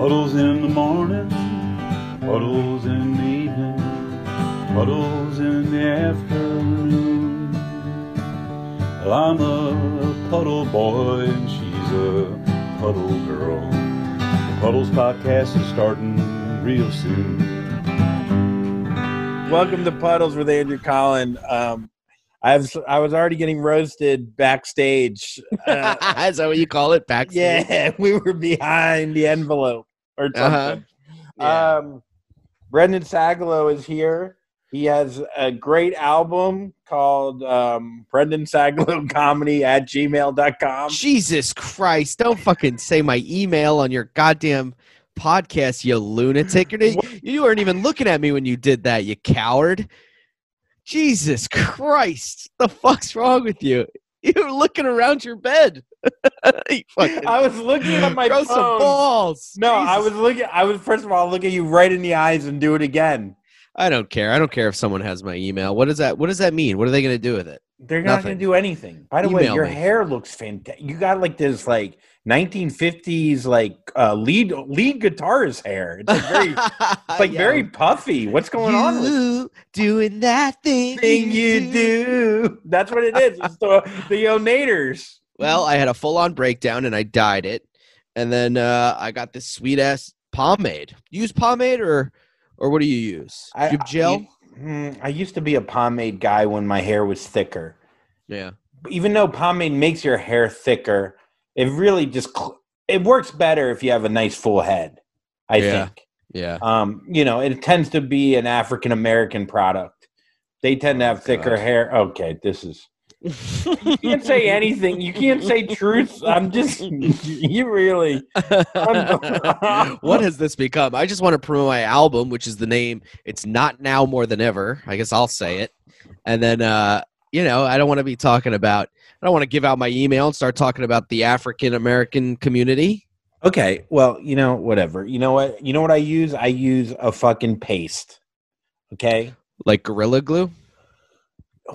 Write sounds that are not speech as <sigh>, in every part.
Puddles in the morning, puddles in the evening, puddles in the afternoon. Well, I'm a puddle boy and she's a puddle girl. The Puddles podcast is starting real soon. Welcome to Puddles with Andrew Collin. Um, I was I was already getting roasted backstage. Uh, <laughs> Is that what you call it? Backstage? yeah, <laughs> we were behind the envelope or something. Uh-huh. Yeah. Um, Brendan Sagalow is here. He has a great album called um, Brendan Sagalow <laughs> Comedy at gmail.com. Jesus Christ! Don't fucking say my email on your goddamn podcast, you lunatic! You're, you weren't even looking at me when you did that, you coward! Jesus Christ! The fuck's wrong with you? <laughs> You were looking around your bed. <laughs> you fucking I was looking at my grow some balls. No, I was looking. I was first of all look at you right in the eyes and do it again. I don't care. I don't care if someone has my email. What does that? What does that mean? What are they going to do with it? They're not going to do anything. By the way, your me. hair looks fantastic. You got like this like 1950s like uh, lead lead guitarist hair. It's like very <laughs> it's like Yeah. very puffy. What's going on with doing that thing, thing you do? That's what it is. It's the the Onators. Well, I had a full on breakdown and I dyed it, and then uh, I got this sweet ass pomade. You use pomade or or what do you use? I, you gel? I, Hmm, I used to be a pomade guy when my hair was thicker. yeah. even though pomade makes your hair thicker, it really just cl- it works better if you have a nice full head. I Yeah. think. Yeah. Um, you know, it tends to be an African American product. They tend to have thicker God. hair. Okay, this is you can't say anything. You can't say truth. I'm just <laughs> you really <laughs> <laughs> what has this become? I just want to promote my album, which is the name. It's not now more than ever. I guess I'll say it. And then, uh, you know, I don't want to be talking about. I don't want to give out my email and start talking about the African American community. Okay, well, you know, whatever. You know what? You know what I use? I use a fucking paste. Okay? Like Gorilla Glue.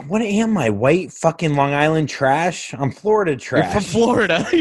What am I? White fucking Long Island trash? I'm Florida trash. You're from Florida. <laughs>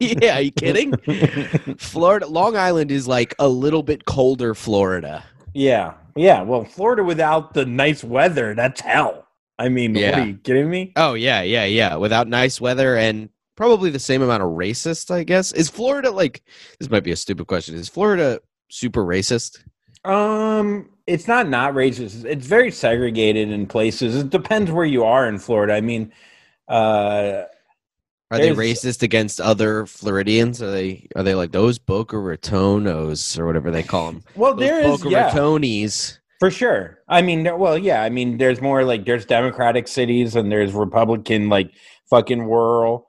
yeah, are you kidding? <laughs> Florida, Long Island is like a little bit colder Florida. yeah. Yeah. Well, Florida without the nice weather, that's hell. I mean, what Yeah. are you kidding me? Oh yeah, yeah, yeah. Without nice weather and probably the same amount of racist, I guess. Is Florida like? This might be a stupid question. Is Florida super racist? Um, it's not not racist. It's very segregated in places. It depends where you are in Florida. I mean, uh, Are they racist against other Floridians? Are they are they like those Boca Ratonos or whatever they call them? well, Those there is Boca yeah, Ratonies. for sure. I mean, well, yeah. I mean, there's more like there's Democratic cities and there's Republican like fucking rural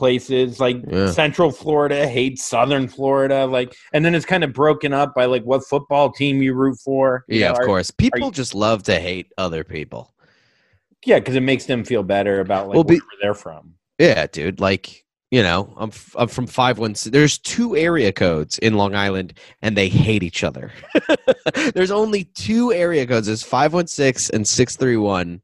places. Like Yeah. Central Florida hates Southern Florida. Like, and then it's kind of broken up by like what football team you root for. you Yeah, know, of are- course. People you- just love to hate other people. Yeah, because it makes them feel better about like Well, be- wherever they're from. Yeah, dude. Like, you know, I'm f- I'm from five one. There's two area codes in Long Island, and they hate each other. <laughs> There's only two area codes. There's five one six and six three one,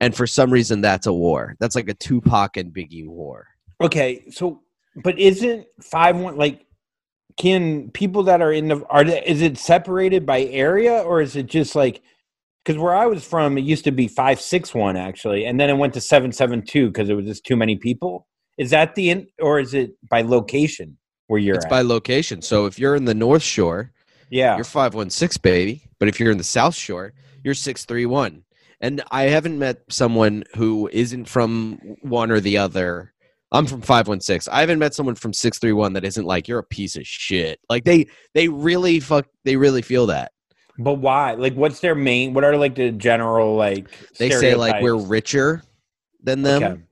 and for some reason, that's a war. That's like a Tupac and Biggie war. Okay, so but isn't five one like? Can people that are in the are they, is it separated by area or is it just like? Because where I was from, it used to be five six one actually, and then it went to seven seven two because it was just too many people. Is that the in, or is it by location where you're it's at? by location. So if you're in the North Shore, yeah, you're five one six, baby. But if you're in the South Shore, you're six three one. And I haven't met someone who isn't from one or the other. I'm from five one six. I haven't met someone from six three one that isn't like you're a piece of shit. Like they they really fuck they really feel that. but why? Like, what's their main? What are like the general like? They say like we're richer than them. Okay.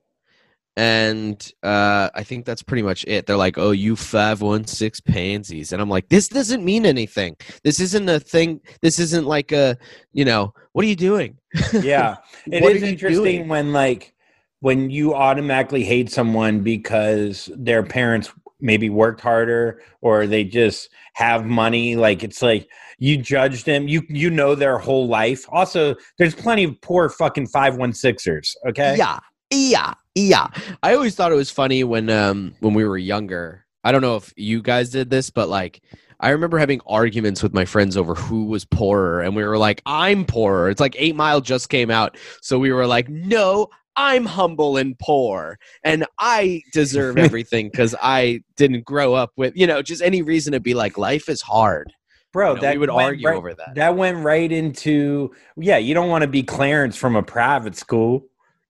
And uh, I think that's pretty much it. They're like, "Oh, you five one six pansies," and I'm like, "This doesn't mean anything. This isn't a thing. This isn't like a, you know, what are you doing?" yeah <laughs> it is interesting doing? when like when you automatically hate someone because their parents maybe worked harder or they just have money like it's like you judge them you you know their whole life also there's plenty of poor fucking 516ers okay Yeah, yeah, yeah. I always thought it was funny when um when we were younger. I don't know if you guys did this, but like I remember having arguments with my friends over who was poorer, and we were like, "I'm poorer." It's like Eight Mile just came out, so we were like, "No, I'm humble and poor, and I deserve <laughs> everything because I didn't grow up with you know just any reason to be like life is hard." Bro, You know, that we would argue right- over that. That went right into yeah. You don't want to be Clarence from a private school,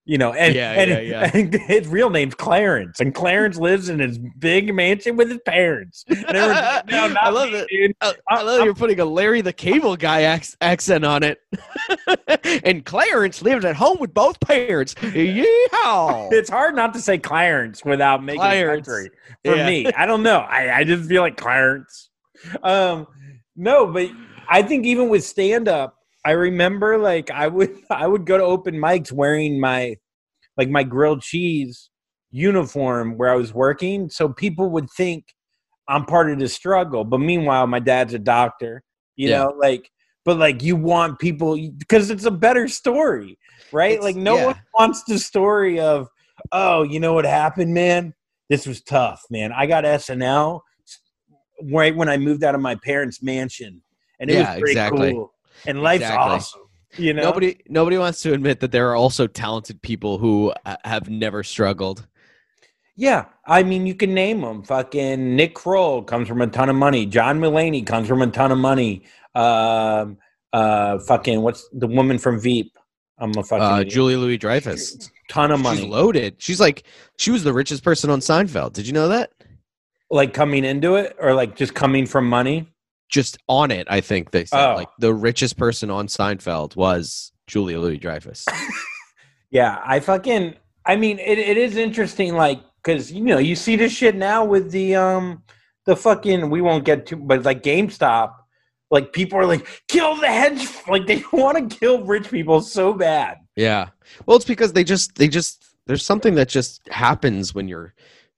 you know. And, Yeah, and, yeah, <laughs> yeah. his real name's Clarence, and Clarence lives in his big mansion with his parents. And <laughs> no, I love me, it. dude. I, I love you're putting a Larry the Cable Guy ac- accent on it. <laughs> and Clarence lives at home with both parents. Yeehaw! It's hard not to say Clarence without making Clarence. country for Yeah. me. I don't know. I, I just feel like Clarence. Um, no, but I think even with stand up, I remember like I would <laughs> I would go to open mics wearing my like my grilled cheese uniform where I was working, so people would think I'm part of the struggle. But meanwhile, my dad's a doctor. You Yeah. know, like but like you want people because it's a better story, right? It's- like no yeah. one wants the story of oh, you know what happened, man? This was tough, man. I got SNL right when I moved out of my parents' mansion, and it Yeah, was pretty exactly. cool. And life's Exactly. awesome. You know, Nobody nobody wants to admit that there are also talented people who uh, have never struggled. Yeah, I mean, you can name them. Fucking Nick Kroll comes from a ton of money. John Mulaney comes from a ton of money. Um, uh, fucking what's the woman from Veep? I'm a fucking Uh. Julie Louis Dreyfus. ton of She's money. loaded. She's like she was the richest person on Seinfeld. Did you know that? like coming into it, or like just coming from money. Just on it, I think they said Oh. like the richest person on Seinfeld was Julia Louis Dreyfus. <laughs> Yeah, I fucking. I mean, it, it is interesting, like, because you know, you see this shit now with the um, the fucking. We won't get to, but like GameStop, like people are like, kill the hedge, like they <laughs> want to kill rich people so bad. Yeah. Well, it's because they just they just there's something that just happens when you're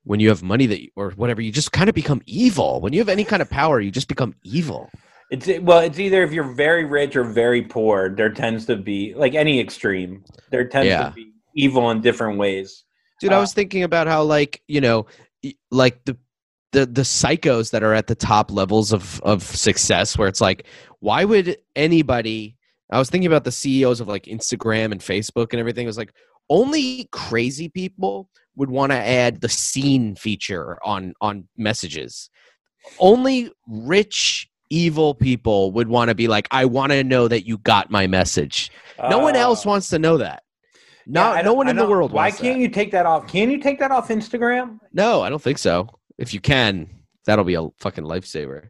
when you have money that you, or whatever you just kind of become evil. When you have any kind of power, you just become evil. It's well, it's either if you're very rich or very poor. There tends to be like any extreme. There tends Yeah. to be evil in different ways. Dude, I Uh, was thinking about how like, you know, like the the the psychos that are at the top levels of of success where it's like why would anybody I was thinking about the CEOs of like Instagram and Facebook and everything. It was like only crazy people would want to add the scene feature on on messages. Only rich evil people would want to be like I want to know that you got my message. No one Uh, else wants to know that. No, yeah, no one in the world Why can't that. you take that off? Can you take that off Instagram? No, I don't think so. If you can, that'll be a fucking lifesaver.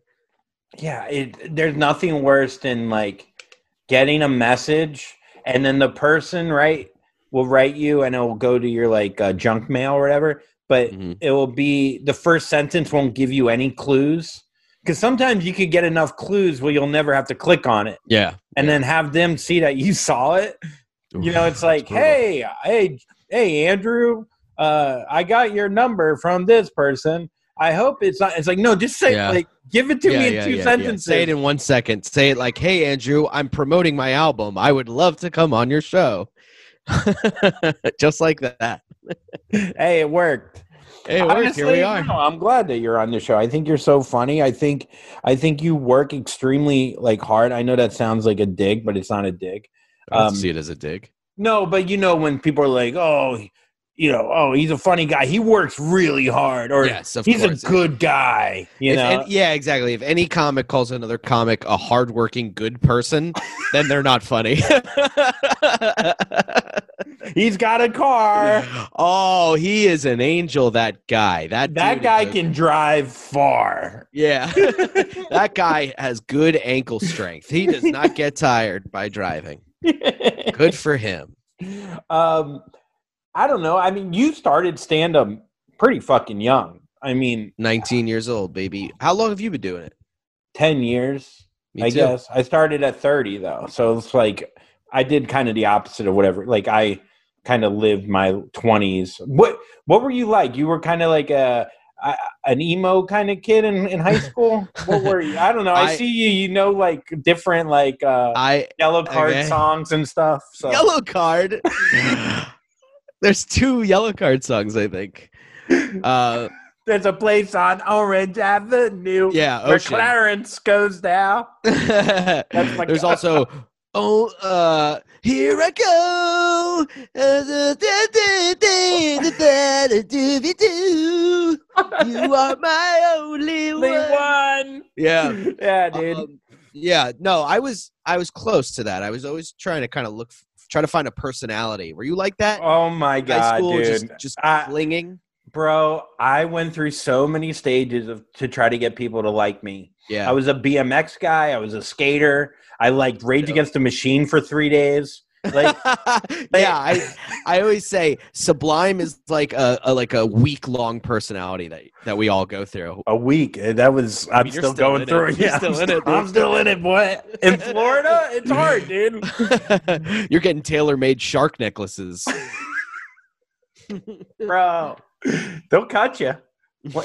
Yeah, it, there's nothing worse than like getting a message and then the person right will write you and it will go to your like uh, junk mail or whatever, but Mhm. it will be the first sentence won't give you any clues because sometimes you could get enough clues where you'll never have to click on it Yeah. and then have them see that you <laughs> saw it. You know, it's like, hey, hey, hey, Andrew, uh, I got your number from this person. I hope it's not. It's like, no, just say Yeah. like, give it to me in two sentences. Say it in one second. Say it like, "Hey, Andrew, I'm promoting my album. I would love to come on your show." <laughs> Just like that. hey, it worked. Hey, it worked. Honestly, Here we are. no, I'm glad that you're on the show. I think you're so funny. I think I think you work extremely like hard. I know that sounds like a dig, but it's not a dig. I don't um, see it as a dig. No, but you know when people are like, "Oh, you know, oh, he's a funny guy. He works really hard," or Yes, of he's course. a good guy. You If know, any- yeah, exactly. If any comic calls another comic a hardworking good person, <laughs> then they're not funny. <laughs> he's got a car. oh, he is an angel. That guy. That that guy can drive far. Yeah, <laughs> that guy has good ankle strength. He does not get tired by driving. Good for him. um, I don't know. I mean, you started stand up pretty fucking young. I mean, 19 years old, baby. How long have you been doing it? ten years. Me I too. guess I started at thirty though, so it's like I did kind of the opposite of whatever. Like I kind of lived my twenties. What What were you like? You were kind of like a, a an emo kind of kid in, in high <laughs> school. what were you? I don't know. I, I- see you. You know, like different like uh, I Yellowcard okay. songs and stuff. So Yellowcard. <laughs> There's two Yellowcard songs, I think. Uh, There's a place on Orange Avenue Yeah, where Ocean. Clarence goes down. <laughs> my There's also oh uh here I go. You are my only <laughs> one. one. Yeah. <laughs> Yeah, dude. Um, yeah, no, I was I was close to that. I was always trying to kind of look try to find a personality. Were you like that? oh my High god, school dude. just just I- flinging? Bro, I went through so many stages of to try to get people to like me. Yeah. I was a BMX guy. I was a skater. I liked Rage Against the Machine for three days. Like, <laughs> yeah, I I always say Sublime is like a, a like a week long personality that that we all go through. a week. and That was. I'm mean, you're still, still going through it. Yeah, still I'm in it, I'm still in it, boy. In Florida, it's hard, <laughs> dude. <laughs> You're getting tailor made shark necklaces. Bro, they'll cut you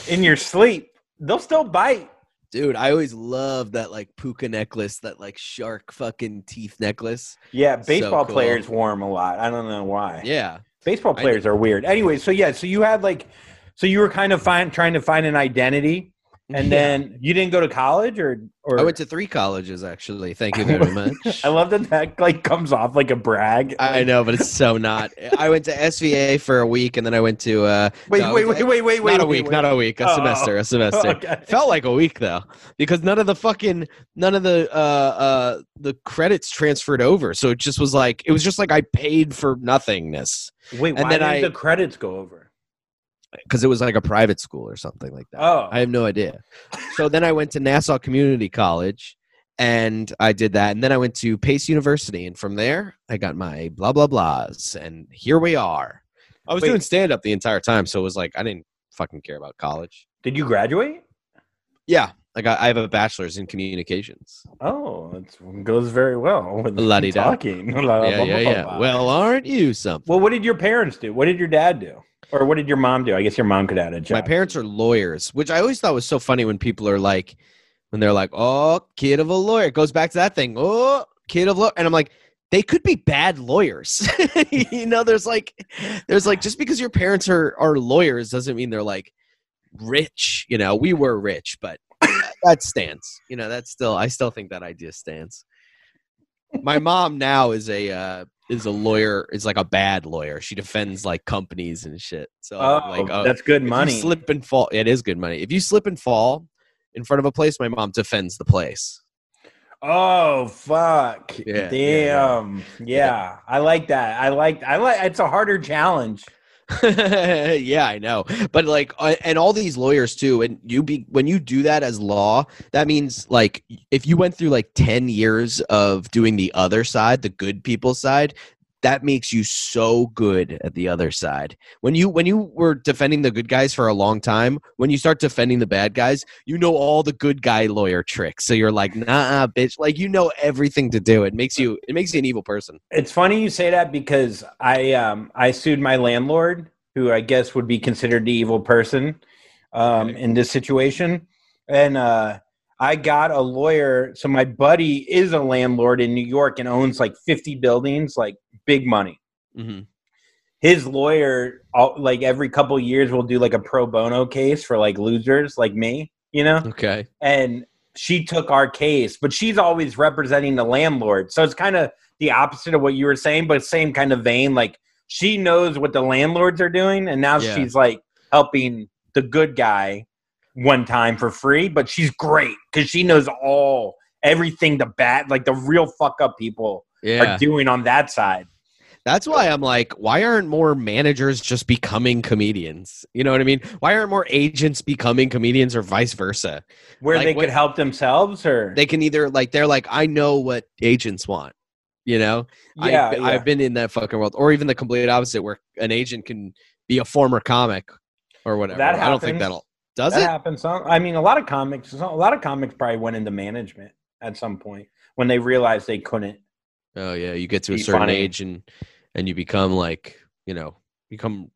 in your sleep. They'll still bite. Dude, I always love that like puka necklace, that like shark fucking teeth necklace. Yeah, So baseball cool. players wore them a lot. I don't know why. Yeah. Baseball players are weird. Anyway, so yeah, so you had like, so you were kind of find, trying to find an identity, and Yeah. then you didn't go to college, or or I went to three colleges actually. Thank you very <laughs> much. I love that that like comes off like a brag. I know, but it's so not. I went to SVA for a week, and then I went to uh, Wait, no, wait, wait, wait, wait, wait. not a week, wait. not a week, a Oh, semester, a semester. Okay. Felt like a week though, because none of the fucking none of the uh uh the credits transferred over, so it just was like it was just like I paid for nothingness Wait, And why then did I- the credits go over? Because it was like a private school or something like that. Oh, I have no idea. So then I went to Nassau Community College and I did that. And then I went to Pace University. And from there, I got my blah, blah, blahs. And here we are. I was Wait. doing stand up the entire time. So it was like, I didn't fucking care about college. did you graduate? Yeah. I got, I have a bachelor's in communications. Oh, it goes very well with La-di-da. talking. <laughs> Blah, yeah, blah, yeah, blah, yeah. blah. Well, aren't you something? well, what did your parents do? What did your dad do? Or what did your mom do? I guess your mom could add a job. My parents are lawyers, which I always thought was so funny when people are like, when they're like, "Oh, kid of a lawyer," it goes back to that thing. Oh, kid of lawyer, and I'm like, they could be bad lawyers. <laughs> you know, there's like, there's like, just because your parents are are lawyers doesn't mean they're like rich. You know, we were rich, but that stands. You know, that's still, I still think that idea stands. My mom now is a uh, is a lawyer. Is like a bad lawyer. She defends like companies and shit. So Oh, like, oh, that's good money. slip and fall. It is good money. If you slip and fall in front of a place, my mom defends the place. Oh fuck! Yeah, yeah, yeah. Damn. Yeah, I like that. I like. I like. It's a harder challenge. <laughs> yeah, I know. But like, and all these lawyers too. And you be when you do that as law, that means like if you went through like ten years of doing the other side, the good people side. That makes you so good at the other side. When you when you were defending the good guys for a long time, when you start defending the bad guys, you know all the good guy lawyer tricks. So you're like, nah, bitch. Like you know everything to do. It makes you it makes you an evil person. It's funny you say that because I um I sued my landlord, who I guess would be considered the evil person, um in this situation, and uh I got a lawyer. So my buddy is a landlord in New York and owns like fifty buildings, like big money. hmm his lawyer all, like every couple years will do like a pro bono case for like losers like me you know Okay. and she took our case but she's always representing the landlord so it's kind of the opposite of what you were saying but same kind of vein like she knows what the landlords are doing and now Yeah. she's like helping the good guy one time for free but she's great because she knows all everything the bad like the real fuck up people Yeah. are doing on that side That's why I'm like, why aren't more managers just becoming comedians? You know what I mean? Why aren't more agents becoming comedians or vice versa? where Like they what- could help themselves or They can either like they're like, I know what agents want. You know, yeah, I've, yeah. I've been in that fucking world, or even the complete opposite, where an agent can be a former comic or whatever. That happens. I don't think that'll does that it. happens. Some, I mean, a lot of comics, a lot of comics probably went into management at some point when they realized they couldn't. Oh yeah, you get to a certain funny. age and and you become like you know become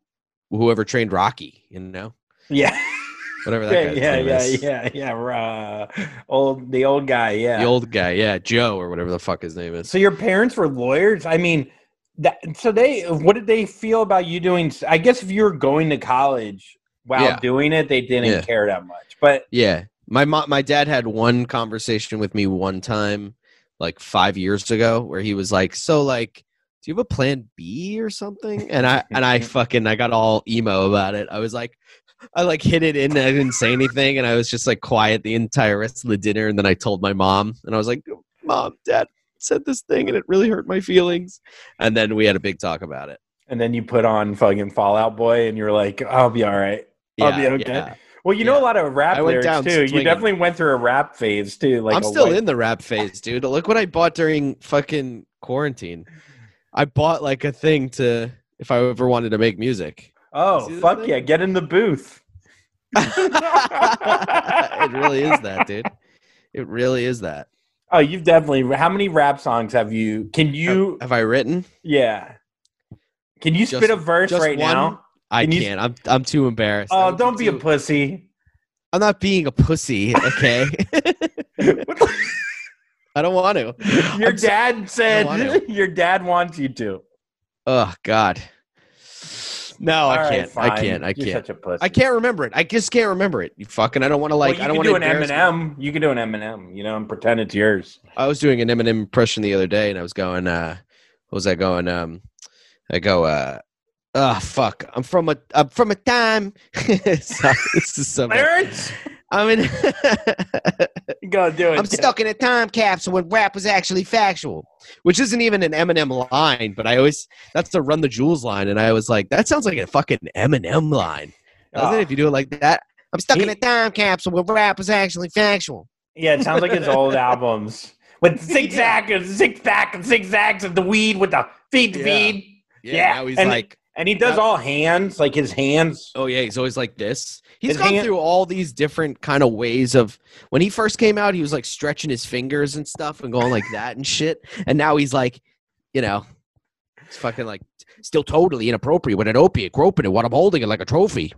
whoever trained Rocky. You know, Yeah, <laughs> whatever that yeah, guy's yeah, yeah, is. yeah, yeah. Uh, old, the old guy. Yeah. The old guy, yeah, Joe or whatever the fuck his name is. so your parents were lawyers. I mean, that. So they, what did they feel about you doing? I guess if you were going to college, while Yeah. doing it, they didn't Yeah. care that much. But Yeah. My mom, my dad had one conversation with me one time like 5 years ago where he was like, "So like do you have a plan B or something?" And I and I <laughs> fucking I got all emo about it. I was like I like hit it in. I didn't say anything, and I was just like quiet the entire rest of the dinner. And then I told my mom, and I was like, "Mom, Dad said this thing, and it really hurt my feelings." And then we had a big talk about it. and then you put on fucking Fall Out Boy, and you're like, "I'll be all right." I'll be okay. Well, you know a lot of rap I went lyrics down too. You definitely went through a rap phase too. Like I'm still white- in the rap phase, dude. Look what I bought during fucking quarantine. I bought like a thing to if I ever wanted to make music. Oh fuck thing? yeah! Get in the booth. <laughs> it really is that, dude. It really is that. Oh, you've definitely. How many rap songs have you? Can you? Have, have I written? yeah. Can you Just- spit a verse right one? now? I you- can't. I'm I'm too embarrassed. Oh, don't be a pussy. I'm not being a pussy, okay? <laughs> I don't want to. Your I'm dad want said <laughs> your dad wants you to. oh God. No, I right, can't. I can't. I You're can't. such a pussy. I can't remember it. I just can't remember it. You fucking. I don't want to like. well, I don't want do to an embarrass Eminem. You can do an Eminem, you know, and pretend it's yours. I was doing an Eminem impression the other day, and I was going, uh, what was I going? Um, I go, uh, oh fuck, I'm from a, I'm from a time. <laughs> Sorry, this is so. Clarence, I'm in. <laughs> go do it. I'm stuck in a time capsule when rap was actually factual, which isn't even an Eminem line, but I always that's the Run the Jewels line, and I was like, that sounds like a fucking Eminem line, doesn't Oh. it? If you do it like that. I'm stuck in a time capsule when rap was actually factual. Yeah, it sounds like his old <laughs> albums with zigzag and zigzag and zigzags and the weed with the feed to Yeah. feed. Yeah, now he's and- like, And he does Yeah. all hands, like his hands. Oh yeah, he's always like this. He's His gone hand- through all these different kind of ways of when he first came out, he was like stretching his fingers and stuff and going like that and shit. And now he's like, you know, it's fucking like still totally inappropriate with an opiate, groping it while I'm holding it like a trophy.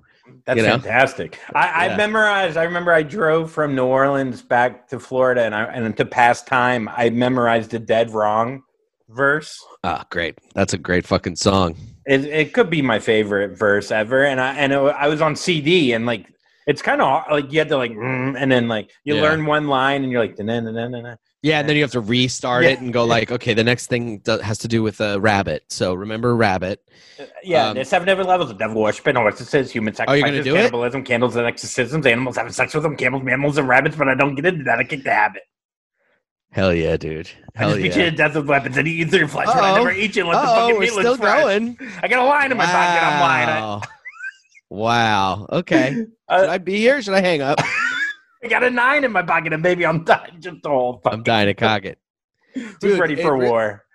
That's You know? fantastic. I, Yeah. I memorized. I remember I drove from New Orleans back to Florida, and I and to pass time, I memorized the "Dead Wrong" verse. Ah, great. That's a great fucking song. It, it could be my favorite verse ever, and I and it, I was on CD, and like it's kind of like you had to like, mm, and then like you Yeah. learn one line, and you're like, na na na na na. Yeah, and then you have to restart Yeah. it and go like, okay, the next thing do- has to do with a rabbit. So remember rabbit. Yeah, Um, there's seven different levels of devil worship and narcissists, human sacrifices, do it? cannibalism, candles and exorcisms, animals having sex with them, camels, mammals, and rabbits. But I don't get into that. I kick the habit. Hell yeah, dude. I Hell just beat you to death with weapons and eat through your flesh, I never eat you unless the Oh, fucking we're meat still looks fresh. going. I got a line in my pocket. I'm lying. I, Wow. Okay. <laughs> Should uh, I be here? or Should I hang up? <laughs> I got a nine in my pocket, and maybe I'm <laughs> dying just the whole I'm dying to cock it. Dude, ready for re- war?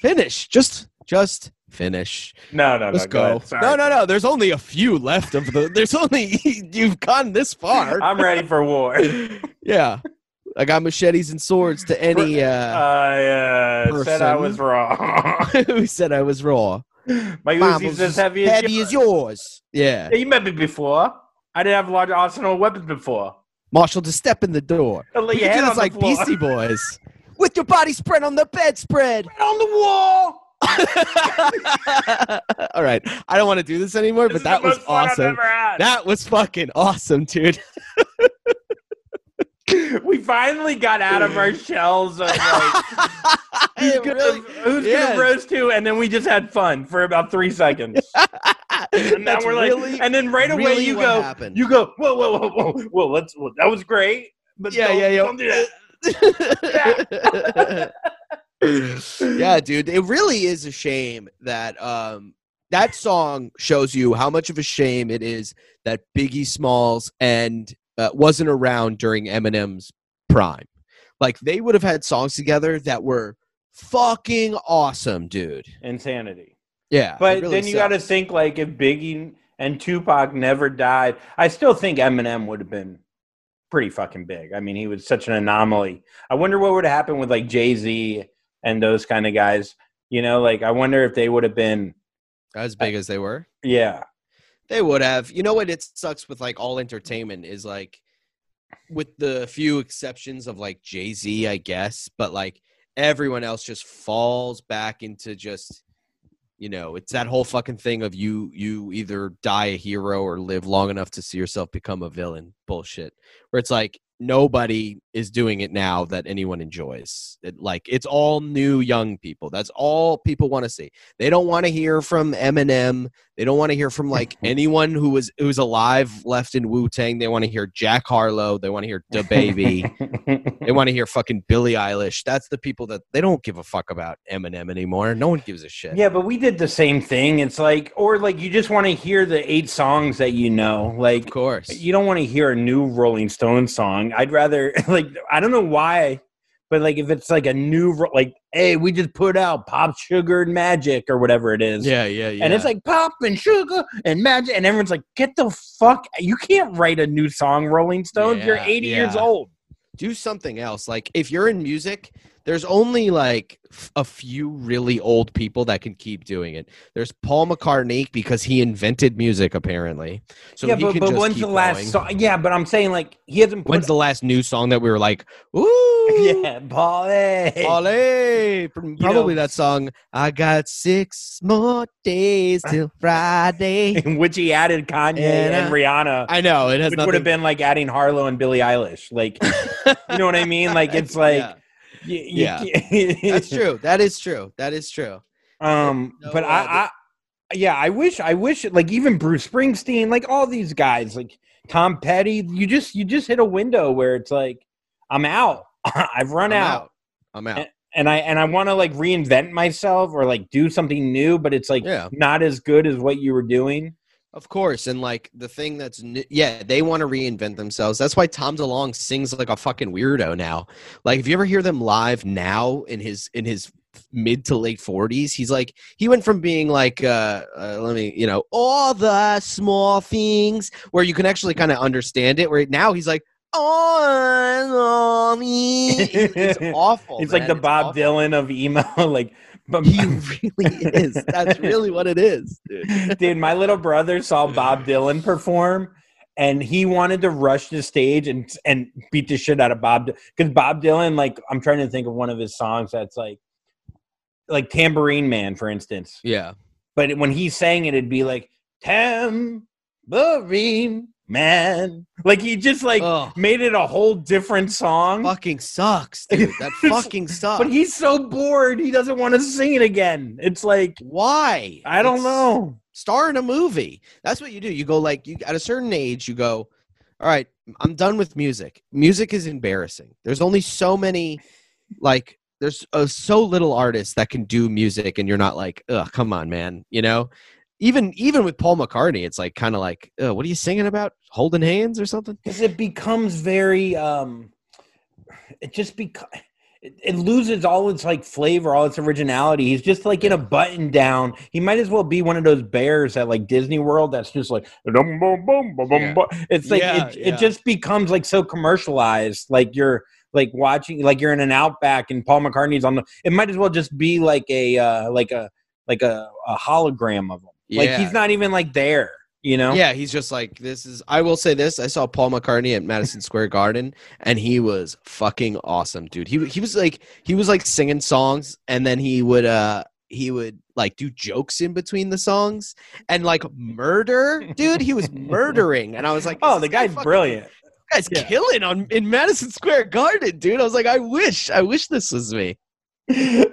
Finish. Just, just finish. No, no, no. Let's go. ahead. Sorry. No, no, no. There's only a few left of the. There's only you've gone this far. I'm ready for war. yeah. I got machetes and swords to any uh, I uh, said I was raw. <laughs> who said I was raw. My Uzi's as heavy as Heavy yours. as yours. Yeah. Yeah, you met me before. I didn't have a large arsenal of weapons before. Marshall to step in the door. I'll lay We your could head do this like floor. Beastie <laughs> Boys. With your body spread on the bedspread. on the wall. <laughs> All right. I don't want to do this anymore, This but that was most fun I've awesome. That was fucking awesome, dude. <laughs> we finally got out of our shells of like <laughs> who's, gonna, really- who's yes. gonna roast who, and then we just had fun for about three seconds. <laughs> And now we're like, really, and then right away really you go, happened. you go, whoa, whoa, whoa, whoa, whoa, let's, well, that was great, but Yeah, yeah, yeah. don't do that. yeah, dude, it really is a shame that um that song shows you how much of a shame it is that Biggie Smalls and uh, wasn't around during Eminem's prime. Like they would have had songs together that were fucking awesome, dude. Insanity. Yeah, But really then you got to think like if Biggie and Tupac never died, I still think Eminem would have been pretty fucking big. I mean, he was such an anomaly. I wonder what would have happened with like Jay Z and those kind of guys. You know, like I wonder if they would have been. as big as they were. Yeah, They would have. You know what? It sucks with like all entertainment is like, with the few exceptions of like Jay Z, I guess, but like everyone else just falls back into just You know, it's that whole fucking thing of you you either die a hero or live long enough to see yourself become a villain bullshit. Where it's like nobody is doing it now that anyone enjoys. It, like it's all new young people. That's all people want to see. They don't want to hear from Eminem. They don't want to hear from like <laughs> anyone who was who's alive left in Wu Tang. They want to hear Jack Harlow. They want to hear DaBaby. <laughs> they want to hear fucking Billie Eilish. That's the people that they don't give a fuck about Eminem anymore. No one gives a shit. Yeah, but we did the same thing. It's like, or like you just want to hear the eight songs that you know. Like, Of course. you don't want to hear a new Rolling Stone song. I'd rather <laughs> like I don't know why, but like if it's like a new like, hey, we just put out Pop Sugar and Magic or whatever it is. Yeah, yeah, yeah. And it's like pop and sugar and magic, and everyone's like, "Get the fuck! You can't write a new song, Rolling Stones. You're Yeah, 80 years old." do something else. Like if you're in music, there's only like f- a few really old people that can keep doing it. There's Paul McCartney because he invented music apparently. So yeah, but, but when's the last going. song? Yeah, but I'm saying like he hasn't. Put, When's the last new song that we were like, ooh, <laughs> yeah, Paul? Hey. <laughs> Olé. Pr- Probably know- that song. I got six more days till <laughs> Friday. in which he added Kanye And, and, uh, Rihanna, I know it has which nothing. would have been like adding Harlow and Billie Eilish. Like, you know what I mean? Like, it's like, Yeah. Y- Yeah. y- that's <laughs> true. That is true. That is true. Um, No, but I, I, yeah, I wish, I wish, like even Bruce Springsteen, like all these guys, like Tom Petty, you just, you just hit a window where it's like, I'm out. <laughs> I've run I'm out. out. I'm out. and I and I want to like reinvent myself or like do something new, but it's like Yeah. not as good as what you were doing. Of course, and like the thing that's n- yeah, they want to reinvent themselves. That's why Tom DeLonge sings like a fucking weirdo now. Like if you ever hear them live now in his in his mid to late 40s, he's like he went from being like uh, uh let me, you know, all the small things where you can actually kind of understand it where now he's like oh, me. It's <laughs> awful. It's like the It's Bob awful. Dylan of emo. <laughs> like, but He <laughs> really is. That's really what it is, dude. dude, my little brother saw Bob Dylan perform, and he wanted to rush the stage and and beat the shit out of Bob because Bob Dylan. Like, I'm trying to think of one of his songs that's like, like Tambourine Man, for instance. Yeah. But when he sang it, it'd be like Tambourine Man. Like he just like Oh. made it a whole different song. fucking sucks, dude. That <laughs> fucking sucks. But he's so bored, he doesn't want to sing it again. It's like why? I don't It's- know. Star in a movie. That's what you do. You go like you at a certain age. You go, all right. I'm done with music. Music is embarrassing. There's only so many, like there's uh, so little artists that can do music, and you're not like, ugh, come on, man. You know. Even even with Paul McCartney, it's like kind of like, what are you singing about? Holding hands or something? Because it becomes very um it just becomes it, it loses all its like flavor, all its originality. He's just like in a button down. He might as well be one of those bears at like Disney World that's just like bum, bum, bum, bum, Yeah. it's like Yeah, it, yeah. it just becomes like so commercialized. Like you're like watching like you're in an outback and Paul McCartney's on the it might as well just be like a uh like a like a, a hologram of him. Like he's not even like there, you know? Yeah, he's just like this is I will say this. I saw Paul McCartney at Madison Square Garden and he was fucking awesome, dude. He he was like he was like singing songs and then he would uh he would like do jokes in between the songs and like murder, dude. He was murdering and I was like Oh, the guy's fucking- brilliant. Guy's Yeah. killing on in Madison Square Garden, dude. I was like I wish I wish this was me.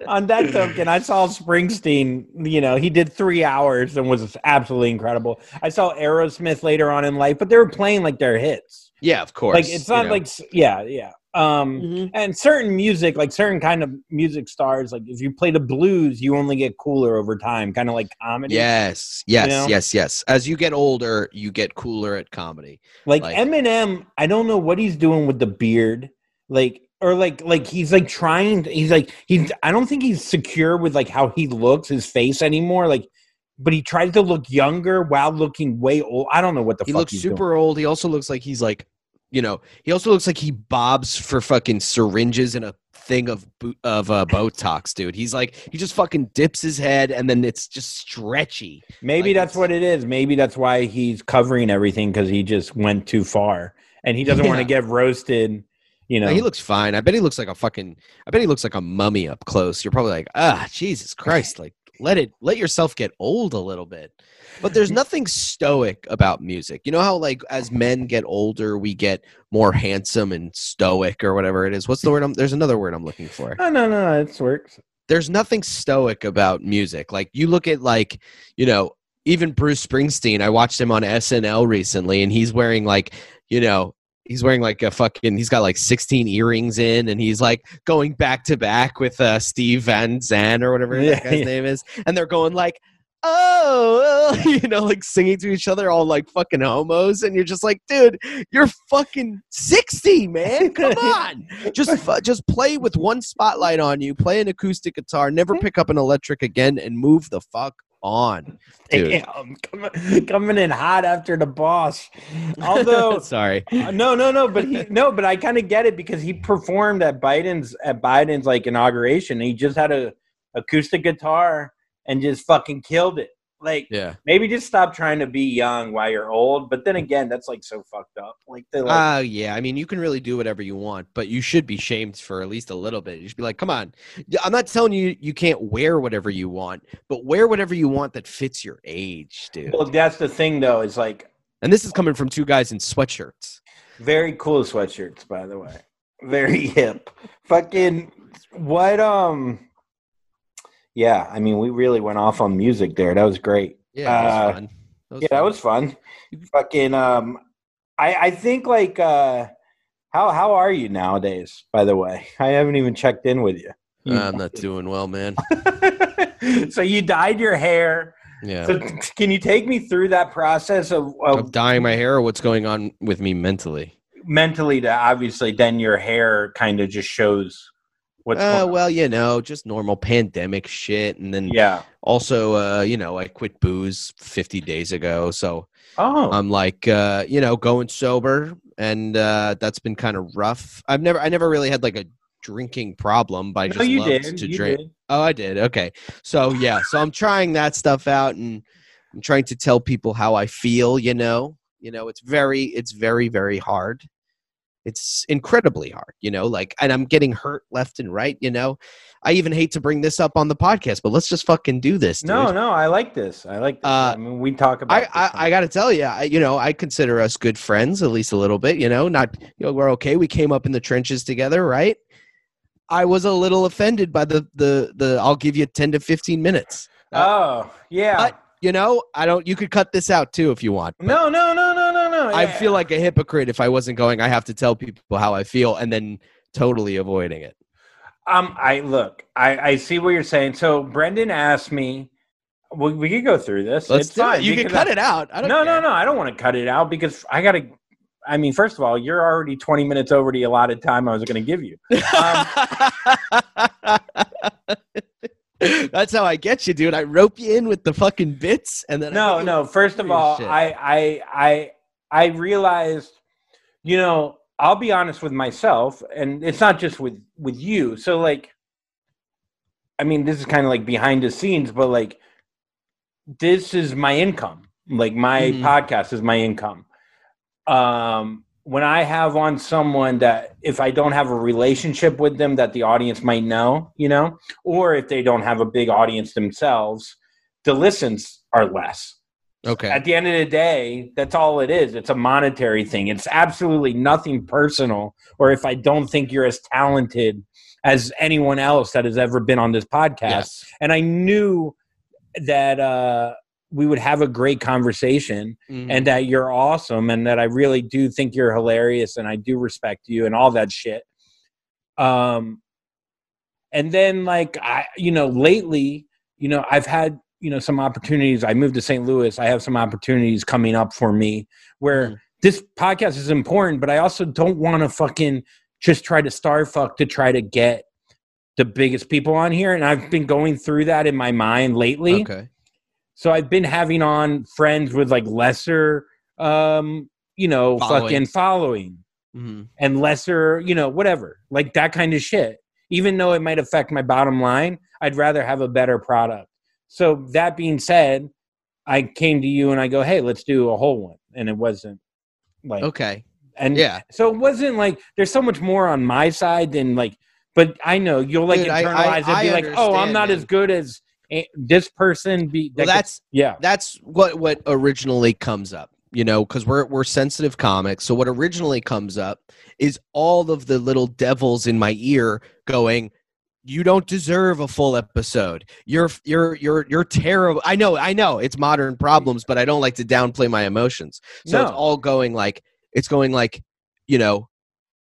On that token, I saw Springsteen. You know, he did three hours and was absolutely incredible. I saw Aerosmith later on in life, but they were playing like their hits. Yeah, of course. Like it's you not know. like yeah, yeah. Um, Mhm. and certain music, like certain kind of music stars, like if you play the blues, you only get cooler over time, kind of like comedy. Yes, yes, know? yes, yes. As you get older, you get cooler at comedy. Like, Like- Eminem, I don't know what he's doing with the beard. Like or like like he's like trying to, he's like he's I don't think he's secure with like how he looks, his face anymore. Like but he tries to look younger while looking way old. I don't know what the he looks super old. He also looks like he's like, you know, he also looks like he bobs for fucking syringes in a thing of of uh, Botox, dude. He's like he just fucking dips his head and then it's just stretchy. Maybe like that's what it is. Maybe that's why he's covering everything because he just went too far and he doesn't want to get roasted. You know, No, he looks fine. I bet he looks like a fucking. I bet he looks like a mummy up close. You're probably like, ah, Jesus <laughs> Christ! Like, let it let yourself get old a little bit. But there's <laughs> nothing stoic about music. You know how like as men get older, we get more handsome and stoic or whatever it is. What's the <laughs> word? I'm, there's another word I'm looking for. No, no, no, it works. There's nothing stoic about music. Like you look at like you know even Bruce Springsteen. I watched him on SNL recently, and he's wearing like you know he's wearing like a fucking he's got like 16 earrings in and he's like going back to back with uh steve van zandt or whatever Yeah, that guy's yeah. name is and they're going like oh! <laughs> You know like singing to each other all like fucking homos and you're just like dude you're fucking 60 man. Come <laughs> on. Just fu- just play with one spotlight on you play an acoustic guitar never pick up an electric again and move the fuck on dude Damn, coming, coming in hot after the boss. Although <laughs> sorry Uh, no, no, no, but he no, but I kind of get it because he performed at Biden's at Biden's like inauguration. He just had a acoustic guitar and just fucking killed it. Like yeah maybe just stop trying to be young while you're old. But then again, that's like so fucked up. Like they like Uh yeah, I mean you can really do whatever you want, but you should be shamed for at least a little bit. You should be like, "Come on. I'm not telling you you can't wear whatever you want, but wear whatever you want that fits your age, dude." well, that's the thing though. Is like And this is coming from two guys in sweatshirts. very cool sweatshirts, by the way. Very hip. Fucking what? Um. Yeah, I mean, we really went off on music there. That was great. Yeah, that was Uh, fun. That yeah, that was fun. Fucking um I I think like uh how how are you nowadays, by the way? I haven't even checked in with you. You- I'm not doing well, man. <laughs> so you dyed your hair. Yeah. So can you take me through that process of, I'm of dyeing my hair or what's going on with me mentally? mentally to obviously then your hair kind of just shows what's Uh, well, you know, just normal pandemic shit and then Yeah. also uh, you know, I quit booze 50 days ago, so Oh. I'm like, uh, you know, going sober, and uh, that's been kind of rough. I've never, I never really had like a drinking problem, but I no, just you loved did. to you drink. did. Oh, I did. Okay, so yeah, so I'm trying that stuff out, and I'm trying to tell people how I feel. You know, you know, it's very, it's very, very hard. It's incredibly hard, you know, like, and I'm getting hurt left and right, you know. I even hate to bring this up on the podcast, but let's just fucking do this, dude. No, no, I like this. I like this. Uh, I mean, we talk about I, I, I got to tell you, I, you know, I consider us good friends, at least a little bit. You know, not you know, we're okay. We came up in the trenches together, right? I was a little offended by the the the. I'll give you ten to fifteen minutes. Oh, yeah. But- You know, I don't. You could cut this out too if you want. but no, no, no, no, no, no. I yeah. feel like a hypocrite if I wasn't going. I have to tell people how I feel and then totally avoiding it. Um, I look, I, I see what you're saying. So Brendan asked me, we, we could go through this. Let's it's do fine. it. You can cut I- it out. I don't No, care. no, no. I don't want to cut it out because I got to. I mean, first of all, you're already 20 minutes over the allotted time I was going to give you. <laughs> That's how I get you, dude. I rope you in with the fucking bits, and then No, make no. First of all, shit. I, I, I, I realized, you know, I'll be honest with myself, and it's not just with with you. So, like, I mean, this is kind of like behind the scenes, but like, this is my income. Like, my Mhm. podcast is my income. Um, when I have on someone that, if I don't have a relationship with them, that the audience might know, you know, or if they don't have a big audience themselves, the listens are less Okay. at the end of the day, that's all it is. It's a monetary thing. It's absolutely nothing personal. Or if I don't think you're as talented as anyone else that has ever been on this podcast, Yes. and I knew that uh, we would have a great conversation, Mhm. and that you're awesome, and that I really do think you're hilarious, and I do respect you, and all that shit. Um, and then like I, you know, lately, you know, I've had you know some opportunities. I moved to St. Louis. I have some opportunities coming up for me where Mhm. this podcast is important, but I also don't want to fucking just try to star fuck to try to get the biggest people on here. And I've been going through that in my mind lately. okay. So I've been having on friends with like lesser, um, you know, fucking Followings. following hmm and lesser, you know, whatever, like that kind of shit. Even though it might affect my bottom line, I'd rather have a better product. So that being said, I came to you and I go, "Hey, let's do a whole one," and it wasn't like, Okay. and Yeah. so it wasn't like there's so much more on my side than like, but I know you'll like Dude, internalize I- it, be like, "Oh, I'm not man. as good as this person be Well, that could- that's yeah that's what what originally comes up you know because we're we're sensitive comics so what originally comes up is all of the little devils in my ear going you don't deserve a full episode. You're you're you're you're terrible. I know i know it's modern problems but i don't like to downplay my emotions. So it's all going like it's going like you know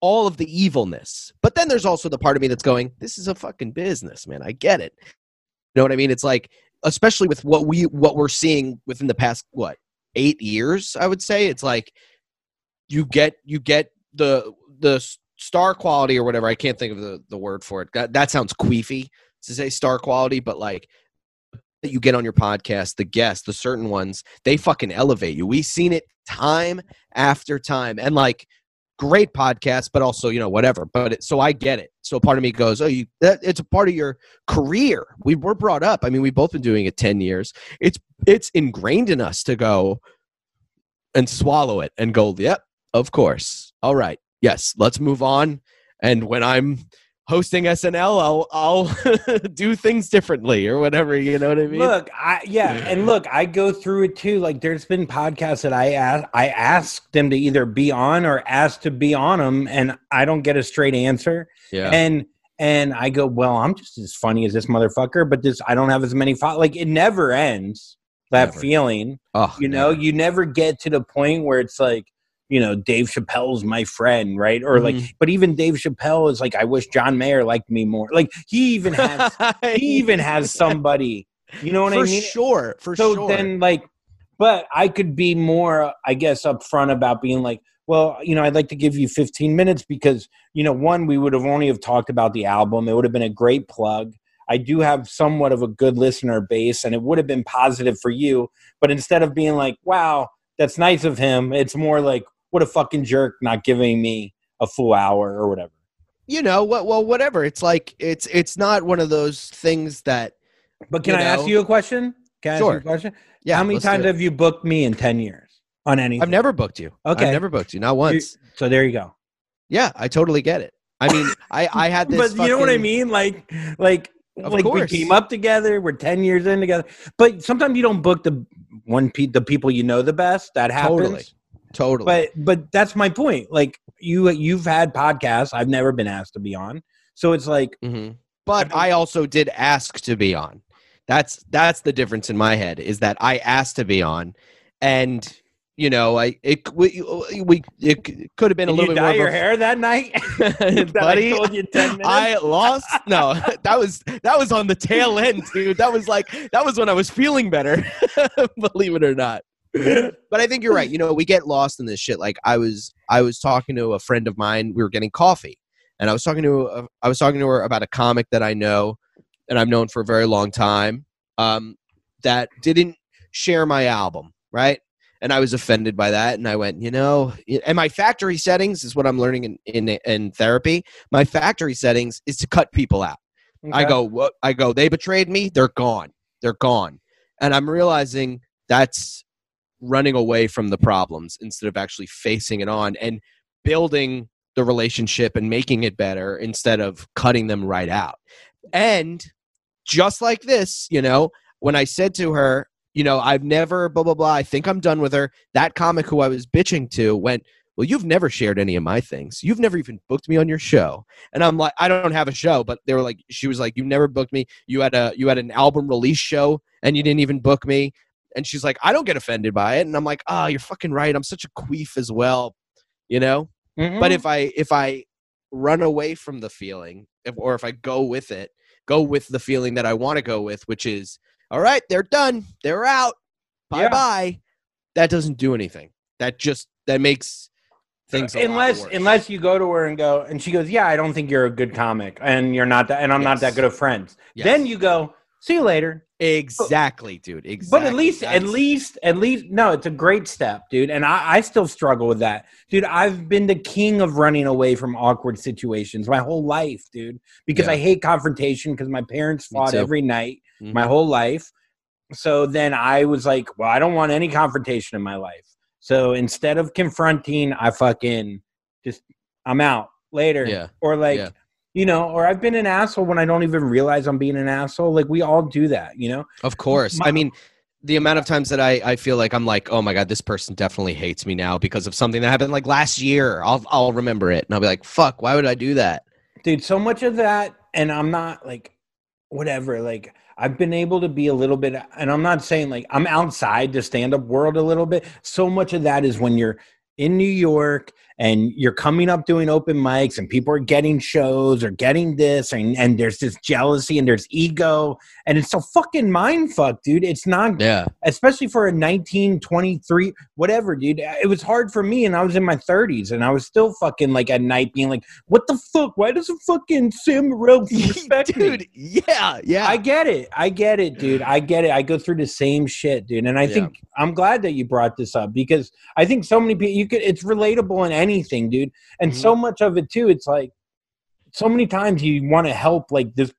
all of the evilness. But then there's also the part of me that's going this is a fucking business man. I get it. You know what i mean? It's like especially with what we what we're seeing within the past what eight years i would say it's like you get you get the the star quality or whatever i can't think of the, the word for it. That, that sounds queefy to say star quality but like that you get on your podcast the guests the certain ones they fucking elevate you. We've seen it time after time and like great podcasts but also you know whatever but it, so i get it. So part of me goes oh you that it's a part of your career. We were brought up. I mean we've both been doing it 10 years. It's it's ingrained in us to go and swallow it and go yep of course. All right yes let's move on and when i'm hosting snl i'll i'll <laughs> do things differently or whatever you know what i mean Look, I yeah, and look, I go through it too. Like, there's been podcasts that I ask, I ask them to either be on or ask to be on them, and I don't get a straight answer. yeah And and I go, well, I'm just as funny as this motherfucker, but this I don't have as many. Fo-. Like, it never ends. That Never. feeling, oh you know, never. you never get to the point where it's like. You know, Dave Chappelle's my friend, right? Or like, Mhm. but even Dave Chappelle is like, I wish John Mayer liked me more. Like, he even has, he even has <laughs> somebody. You know what for I mean? sure for so sure So then like but i could be more i guess upfront about being like well you know i'd like to give you 15 minutes because you know one we would have only have talked about the album it would have been a great plug i do have somewhat of a good listener base and it would have been positive for you but instead of being like wow that's nice of him it's more like what a fucking jerk not giving me a full hour or whatever you know what well whatever it's like it's it's not one of those things that but can You i ask you a question can i ask Sure. you a question yeah how many times have you booked me in 10 years on anything i've never booked you Okay. i've never booked you not once so there you go yeah i totally get it i mean i i had <laughs> this but you know what I mean? Like, like, Of like course. we came up together. We're ten years in together. But sometimes you don't book the one pe- the people you know the best. That happens. Totally. Totally But but that's my point. Like you you've had podcasts. I've never been asked to be on. So it's like hmm But mean- I also did ask to be on. That's that's the difference in my head is that I asked to be on, and you know I it we, we it could have been a did you little bit dye more your of hair that night, <laughs> <laughs> That buddy. I told you ten. <laughs> I lost. No, that was that was on the tail end, dude. That was like that was when I was feeling better. Believe it or not. But I think you're right. You know, we get lost in this shit. Like I was I was talking to a friend of mine. We were getting coffee, and I was talking to a, I was talking to her about a comic that I know and I've known for a very long time. Um, that didn't share my album, right? And I was offended by that, and I went, you know, and my factory settings is what I'm learning in in, in therapy. My factory settings is to cut people out. I go, what? I go, they betrayed me. They're gone. They're gone. And I'm realizing that's running away from the problems instead of actually facing it on and building the relationship and making it better instead of cutting them right out. And just like this, you know, when I said to her, you know, I've never blah blah blah. I think I'm done with her. That comic who I was bitching to went, well, you've never shared any of my things. You've never even booked me on your show. And I'm like, I don't have a show, but they were like, she was like, you never booked me. You had a you had an album release show and you didn't even book me. And she's like, I don't get offended by it. And I'm like, oh, you're fucking right. I'm such a queef as well, you know. Mhm. But if I if I run away from the feeling, if, or if I go with it, go with the feeling that I want to go with, which is, all right, they're done, they're out, bye Yeah. bye. That doesn't do anything. That just that makes things a lot unless unless you go to her and go and she goes yeah i don't think you're a good comic and you're not that and i'm not that good of friends Yes. then you go see you later exactly, dude. Exactly. but at least at least at least no it's a great step dude and I, I still struggle with that dude i've been the king of running away from awkward situations my whole life dude because Yeah. i hate confrontation because my parents fought every night Mhm. my whole life so then i was like well i don't want any confrontation in my life so instead of confronting i fucking just i'm out later Yeah. or like Yeah. You know, or I've been an asshole when I don't even realize I'm being an asshole. Like we all do that, you know. Of course. My- I mean, the amount of times that I, I feel like I'm like, oh my god, this person definitely hates me now because of something that happened like last year. I'll I'll remember it and I'll be like, fuck, why would I do that? dude so much of that and i'm not like whatever like i've been able to be a little bit and i'm not saying like i'm outside the stand-up world a little bit so much of that is when you're in new york and you're coming up doing open mics and people are getting shows or getting this and, and there's this jealousy and there's ego and it's a fucking mind fuck dude it's not Yeah. especially for a 19 23 whatever dude it was hard for me and i was in my 30s and i was still fucking like at night being like what the fuck why doesn't fucking sam morril <laughs> respect me Dude, yeah, yeah. I get it. I get it, dude. I get it. I go through the same shit, dude. And I Yeah. think I'm glad that you brought this up because I think so many people you could it's relatable in anything, dude. And so Mm-hmm. much of it too, it's like so many times you want to help like this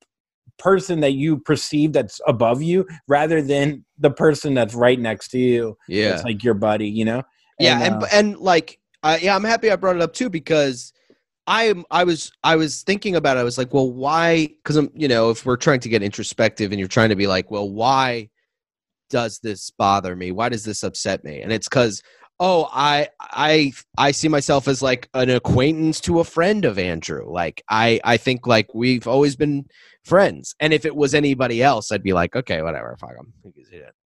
person that you perceive that's above you rather than the person that's right next to you. yeah. It's like your buddy, you know? yeah and uh, and like uh, yeah i'm happy i brought it up too because I'm i was i was thinking about it i was like well why because i'm you know if we're trying to get introspective and you're trying to be like well why does this bother me why does this upset me and it's because oh i i i see myself as like an acquaintance to a friend of andrew. Like i i think like we've always been friends. And if it was anybody else i'd be like okay whatever fuck him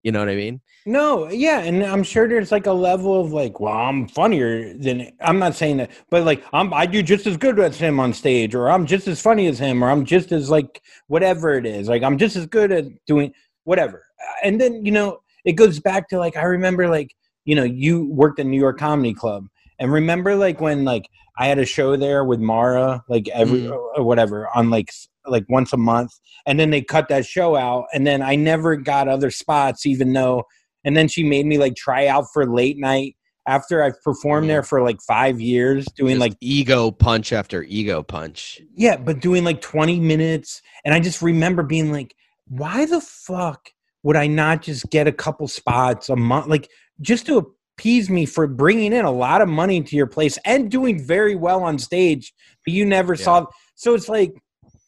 you know what i mean? No, yeah, and I'm sure there's like a level of like, well, I'm funnier than I'm not saying that, but like I'm I do just as good as him on stage, or I'm just as funny as him, or I'm just as like whatever it is. Like I'm just as good at doing whatever. And then, you know, it goes back to like I remember like, you know, you worked at New York Comedy Club. And remember like when like I had a show there with Mara, like every mm-hmm. or whatever, on like like once a month. And then they cut that show out. And then I never got other spots, even though and then she made me like try out for late night after I've performed there for like five years doing Just like ego punch after ego punch yeah, but doing like 20 minutes. And I just remember being like, why the fuck would I not just get a couple spots a month? Like just to appease me for bringing in a lot of money to your place and doing very well on stage, but you never Yeah. saw. So it's like,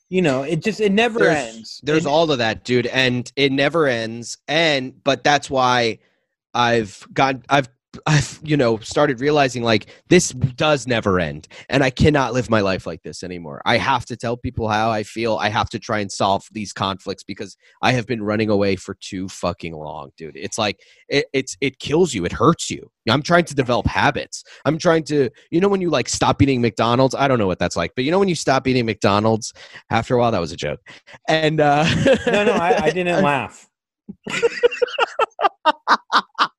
you know, it just, it never There's- ends. There's It- all of that, dude, and it never ends. And but that's why I've got I've I've you know started realizing like this does never end, and I cannot live my life like this anymore. I have to tell people how I feel. I have to try and solve these conflicts because I have been running away for too fucking long, dude. It's like it, it's it kills you. It hurts you. I'm trying to develop habits. I'm trying to you know when you like stop eating McDonald's. I don't know what that's like, but you know when you stop eating McDonald's after a while. That was a joke. And uh, no, no, I, I <laughs> didn't laugh. <laughs>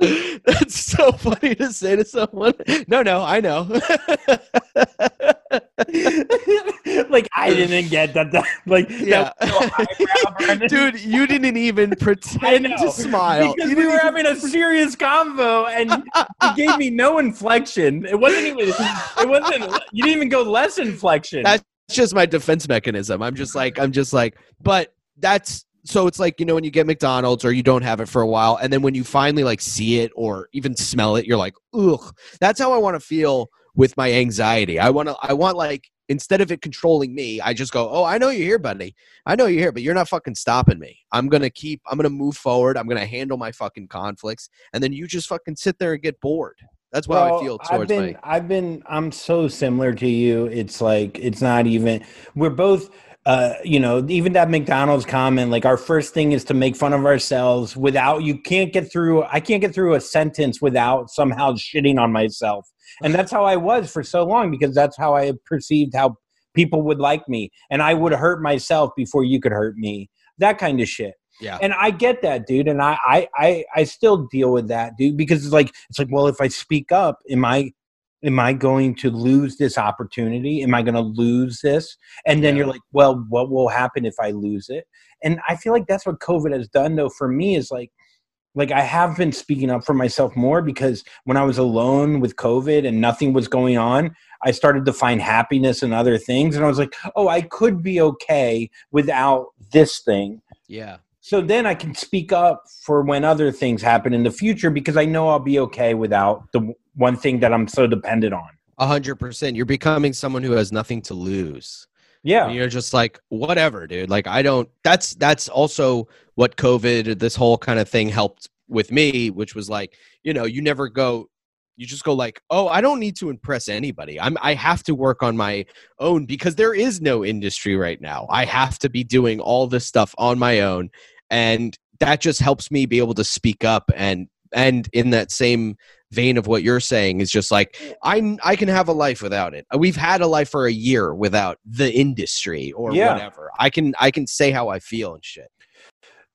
<laughs> That's so funny to say to someone. No, no, I know. <laughs> like I didn't get that. that like yeah. that. <laughs> Dude, you didn't even pretend to smile. because You we were having a serious convo, and you gave me no inflection. It wasn't even. It wasn't. You didn't even go less inflection. That's just my defense mechanism. I'm just like, I'm just like, but that's so it's like, you know, when you get McDonald's or you don't have it for a while, and then when you finally like see it or even smell it, you're like, ugh. That's how I want to feel with my anxiety. I want to, I want like, instead of it controlling me, I just go, oh, I know you're here, buddy. I know you're here, but you're not fucking stopping me. I'm going to keep, I'm going to move forward. I'm going to handle my fucking conflicts. And then you just fucking sit there and get bored. That's what I Well, feel I've towards been, my. I've been, I'm so similar to you. It's like it's not even. We're both, uh, you know, even that McDonald's comment. Like our first thing is to make fun of ourselves without. You can't get through. I can't get through a sentence without somehow shitting on myself, and that's how I was for so long because that's how I perceived how people would like me, and I would hurt myself before you could hurt me. That kind of shit Yeah. and I get that, dude, and I, I, I, I still deal with that, dude, because it's like, it's like, well, if I speak up, am I, am I going to lose this opportunity? Am I going to lose this? And then Yeah. you're like, well, what will happen if I lose it? And I feel like that's what COVID has done, though, for me is like, like I have been speaking up for myself more because when I was alone with COVID and nothing was going on, I started to find happiness in other things, and I was like, oh, I could be okay without this thing. Yeah. So then I can speak up for when other things happen in the future because I know I'll be okay without the one thing that I'm so dependent on. A hundred percent. You're becoming someone who has nothing to lose. Yeah. And you're just like, whatever, dude. Like I don't that's that's also what COVID, this whole kind of thing helped with me, which was like, you know, you never go you just go like, oh, I don't need to impress anybody. I'm I have to work on my own because there is no industry right now. I have to be doing all this stuff on my own. And that just helps me be able to speak up and and in that same vein of what you're saying is just like i'm i can have a life without it we've had a life for a year without the industry or Yeah. whatever i can i can say how i feel and shit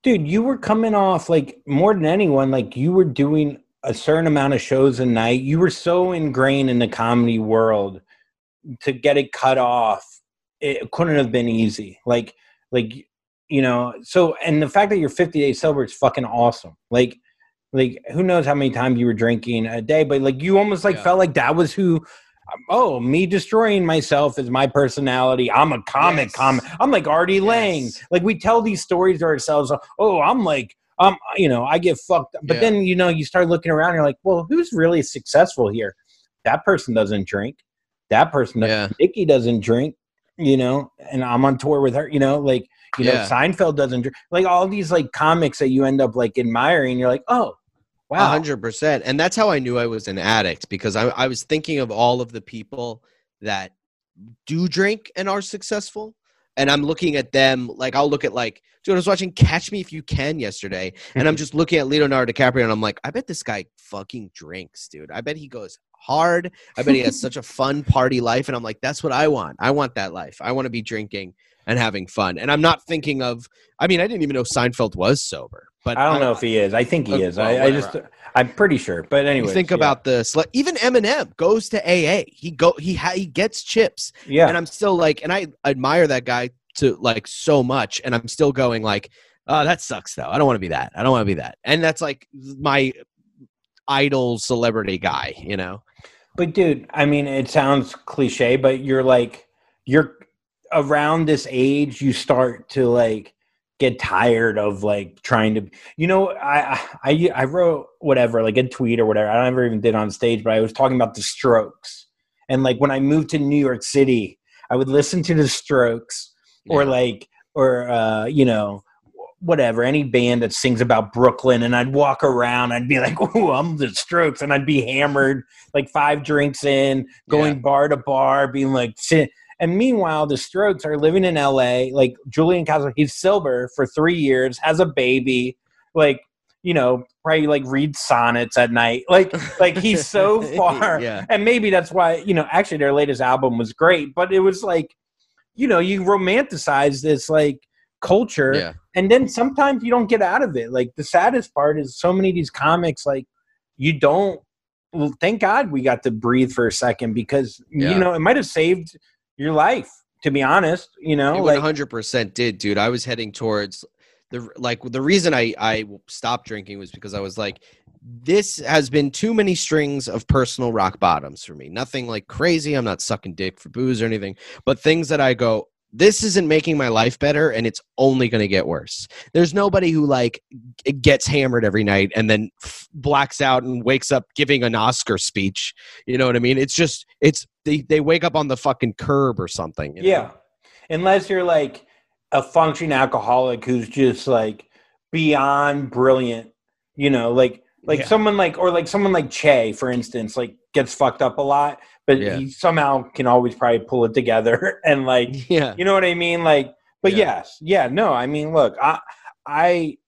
Dude, you were coming off like more than anyone, like you were doing a certain amount of shows a night. You were so ingrained in the comedy world to get it cut off. It couldn't have been easy. Like, like, you know, so, and the fact that you're 50 days sober is fucking awesome. Like, like who knows how many times you were drinking a day, but like you almost like Yeah. felt like that was who, oh, me destroying myself is my personality. I'm a comic, Yes. comic. I'm like Artie Lange. Like we tell these stories to ourselves. Oh, I'm like, um, you know, I get fucked. But Yeah. then you know, you start looking around. You're like, well, who's really successful here? That person doesn't drink. That person, yeah Nikki doesn't drink. You know, and I'm on tour with her. You know, like you know, Yeah. Seinfeld doesn't drink. Like all these like comics that you end up like admiring. You're like, oh, wow. hundred percent. And that's how I knew I was an addict because I, I was thinking of all of the people that do drink and are successful. And I'm looking at them like I'll look at like dude, I was watching Catch Me If You Can yesterday, and I'm <laughs> just looking at Leonardo DiCaprio and I'm like, I bet this guy fucking drinks, dude. I bet he goes hard. I bet he has such a <laughs> fun party life. And I'm like, that's what I want. I want that life. I want to be drinking and having fun. And I'm not thinking of I mean, I didn't even know Seinfeld was sober. But I don't know if he is. I think he Okay, is. well, I, I just. I'm pretty sure. But anyway, think about this. Like, even Eminem goes to AA. He go he ha- he gets chips, yeah. and I'm still like, and I admire that guy to like so much, and I'm still going like, oh, that sucks though. I don't want to be that. I don't want to be that. And that's like my idol celebrity guy, you know. But dude, I mean, it sounds cliche, but you're like, you're around this age, you start to like get tired of like trying to, you know, I I I wrote whatever, like a tweet or whatever. I never even did on stage, but I was talking about the Strokes, and like when I moved to New York City, I would listen to the Strokes or like or uh, you know whatever any band that sings about Brooklyn, and I'd walk around, I'd be like, "Oh, I'm the Strokes," and I'd be hammered, like five drinks in, going Yeah. bar to bar, being like, "Shit." And meanwhile, the Strokes are living in L.A. Like Julian Castro, he's sober for three years, has a baby, like you know, probably like reads sonnets at night, like like he's so <laughs> far yeah. and maybe that's why you know actually their latest album was great but it was like you know you romanticize this like culture Yeah. and then sometimes you don't get out of it like the saddest part is so many of these comics like you don't well, thank god we got to breathe for a second because Yeah. you know it might have saved your life to be honest you know It like 100% did, dude. I was heading towards the like the reason I I stopped drinking was because I was like this has been too many strings of personal rock bottoms for me. Nothing like crazy. I'm not sucking dick for booze or anything, but things that I go this isn't making my life better and it's only going to get worse. There's nobody who like gets hammered every night and then f- blacks out and wakes up giving an Oscar speech. You know what I mean? It's just it's they they wake up on the fucking curb or something. you know? Yeah. Unless you're like a functioning alcoholic who's just like beyond brilliant, you know, like like Yeah. someone like or like someone like Che, for instance, like gets fucked up a lot, but Yeah. he somehow can always probably pull it together <laughs> and like <laughs> Yeah. you know what I mean? Like but Yeah. yes, yeah, no, I mean look, I I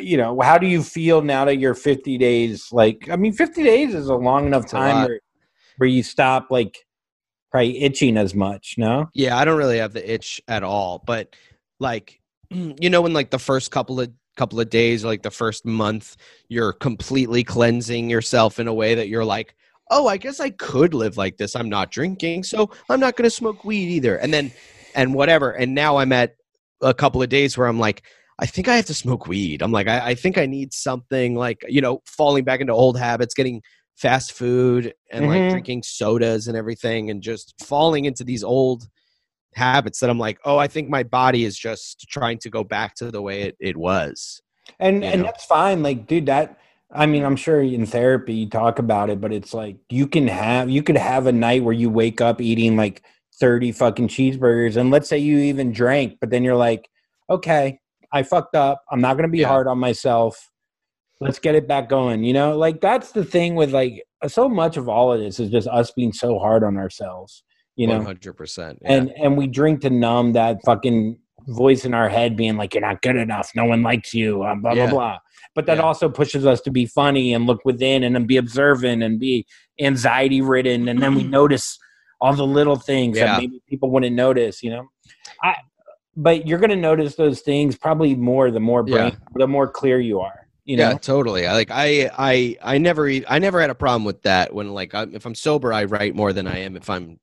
you know, how do you feel now that you're 50 days? Like, I mean, 50 days is a long enough time where, where you stop like probably itching as much, no? Yeah, I don't really have the itch at all, but like <clears throat> you know when like the first couple of couple of days like the first month you're completely cleansing yourself in a way that you're like, "Oh, I guess I could live like this. I'm not drinking, so I'm not going to smoke weed either." And then and whatever. And now I'm at a couple of days where I'm like, I think I have to smoke weed. I'm like, I, I think I need something like, you know, falling back into old habits, getting fast food and Mhm. like drinking sodas and everything and just falling into these old habits that I'm like, oh, I think my body is just trying to go back to the way it, it was. and and know? that's fine like dude that i mean i'm sure in therapy you talk about it but it's like you can have you could have a night where you wake up eating like 30 fucking cheeseburgers and let's say you even drank but then you're like okay i fucked up i'm not going to be Yeah. hard on myself let's get it back going you know like that's the thing with like so much of all of this is just us being so hard on ourselves you know 100%. Yeah. and and we drink to numb that fucking voice in our head being like you're not good enough no one likes you uh, blah Yeah. blah blah but that Yeah. also pushes us to be funny and look within and then be observant and be anxiety ridden and then we <clears throat> notice all the little things that maybe people wouldn't notice you know i but you're going to notice those things probably more the more brain the more clear you are you know yeah, totally. I like I I I never i never had a problem with that when like I'm, if I'm sober I write more than I am if I'm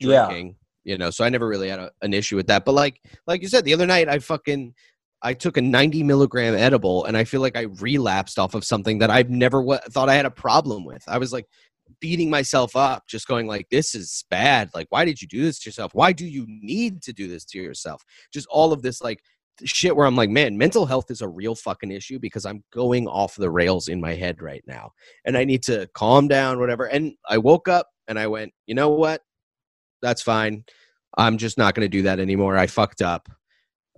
Yeah. drinking. You know, so I never really had a, an issue with that. But like like you said, the other night I fucking I took a 90 milligram edible and I feel like I relapsed off of something that I've never w- thought I had a problem with. I was like beating myself up, just going like, "This is bad. Like, why did you do this to yourself? Why do you need to do this to yourself?" Just all of this like shit where I'm like, man, mental health is a real fucking issue because I'm going off the rails in my head right now. And I need to calm down, whatever. And I woke up and I went, you know what? That's fine. I'm just not going to do that anymore. I fucked up.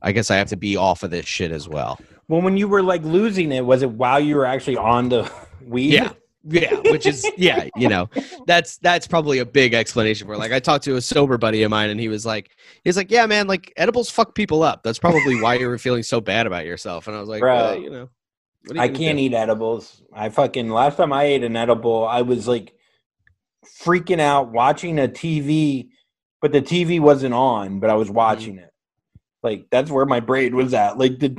I guess I have to be off of this shit as well. well when you were like losing it was it while you were actually on the <laughs> weed Yeah. Yeah, which is yeah, you know, that's that's probably a big explanation for. it. Like I talked to a sober buddy of mine, and he was like, he's like, yeah, man, like edibles fuck people up. That's probably why you were feeling so bad about yourself. And I was like, Bro. uh, you know, you I can't do? eat edibles. I fucking last time I ate an edible, I was like freaking out watching a TV, but the TV wasn't on, but I Mm-hmm. was watching it. Like that's where my brain was at. Like the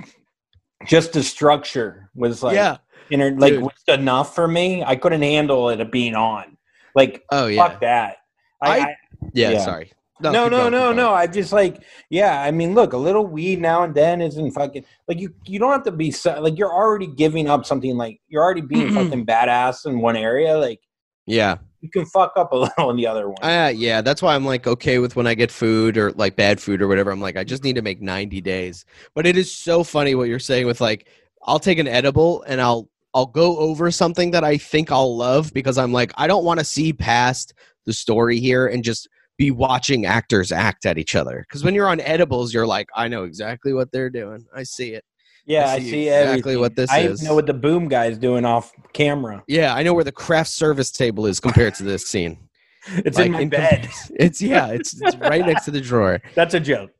just the structure was like yeah. Inter- like Dude. was enough for me. I couldn't handle it being on. Like Oh yeah. fuck that. I, I- I, yeah, yeah. Sorry. no, keep no, going, no, no. I just like, yeah. I mean, look, a little weed now and then isn't fucking like you. You don't have to be so, like you're already giving up something. Like you're already being fucking badass in one area. Like Yeah. you can fuck up a <laughs> little in the other one. Uh, yeah. That's why I'm like okay with when I get food or like bad food or whatever. I'm like, I just need to make 90 days. But it is so funny what you're saying with like, I'll take an edible and I'll I'll go over something that I think I'll love because I'm like, I don't want to see past the story here and just be watching actors act at each other. Because when you're on edibles, you're like, I know exactly what they're doing. I see it. yeah, I I see see exactly everything. what this I is. even know what the boom guy's doing off camera. Yeah, I know where the craft service table is compared to this scene. <laughs> It's Like, in my in com- bed. <laughs> It's yeah, it's, it's right next to the drawer. <laughs> That's a joke.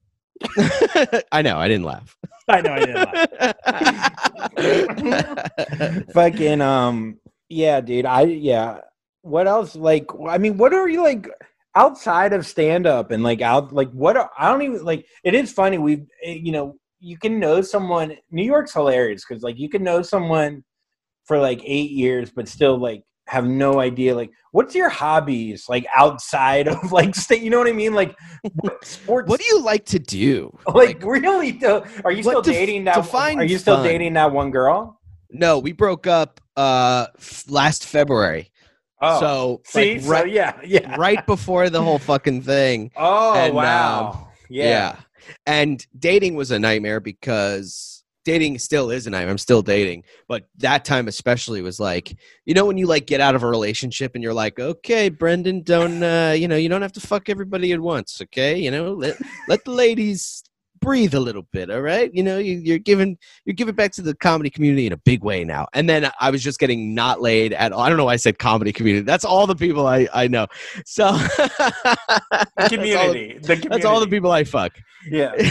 <laughs> I know, I didn't laugh. I know. I didn't laugh. <laughs> fucking um yeah dude i yeah what else like i mean what are you like outside of stand up and like out like what are, i don't even like it is funny we you know you can know someone new york's hilarious because like you can know someone for like eight years but still like have no idea like what's your hobbies like outside <laughs> of like state you know what i mean like what <laughs> sports what do you like to do? <laughs> like, really though are you still dating that define are you still fun. dating that one girl No, we broke up uh f- last February. oh So see like, so right, yeah yeah right before the whole fucking thing. Oh And, wow! um, yeah. And dating was a nightmare because dating still is a nightmare. I'm still dating. But that time especially was like, you know, when you like get out of a relationship and you're like, okay, Brendan, don't uh, you know, you don't have to fuck everybody at once, okay? You know, let let the ladies breathe a little bit, all right? You know, you, you're giving you're giving back to the comedy community in a big way now. And then I was just getting not laid at all. I don't know why I said comedy community. That's all the people I, I know. So <laughs> that's all the- community. the community. that's all the people I fuck. Yeah. <laughs>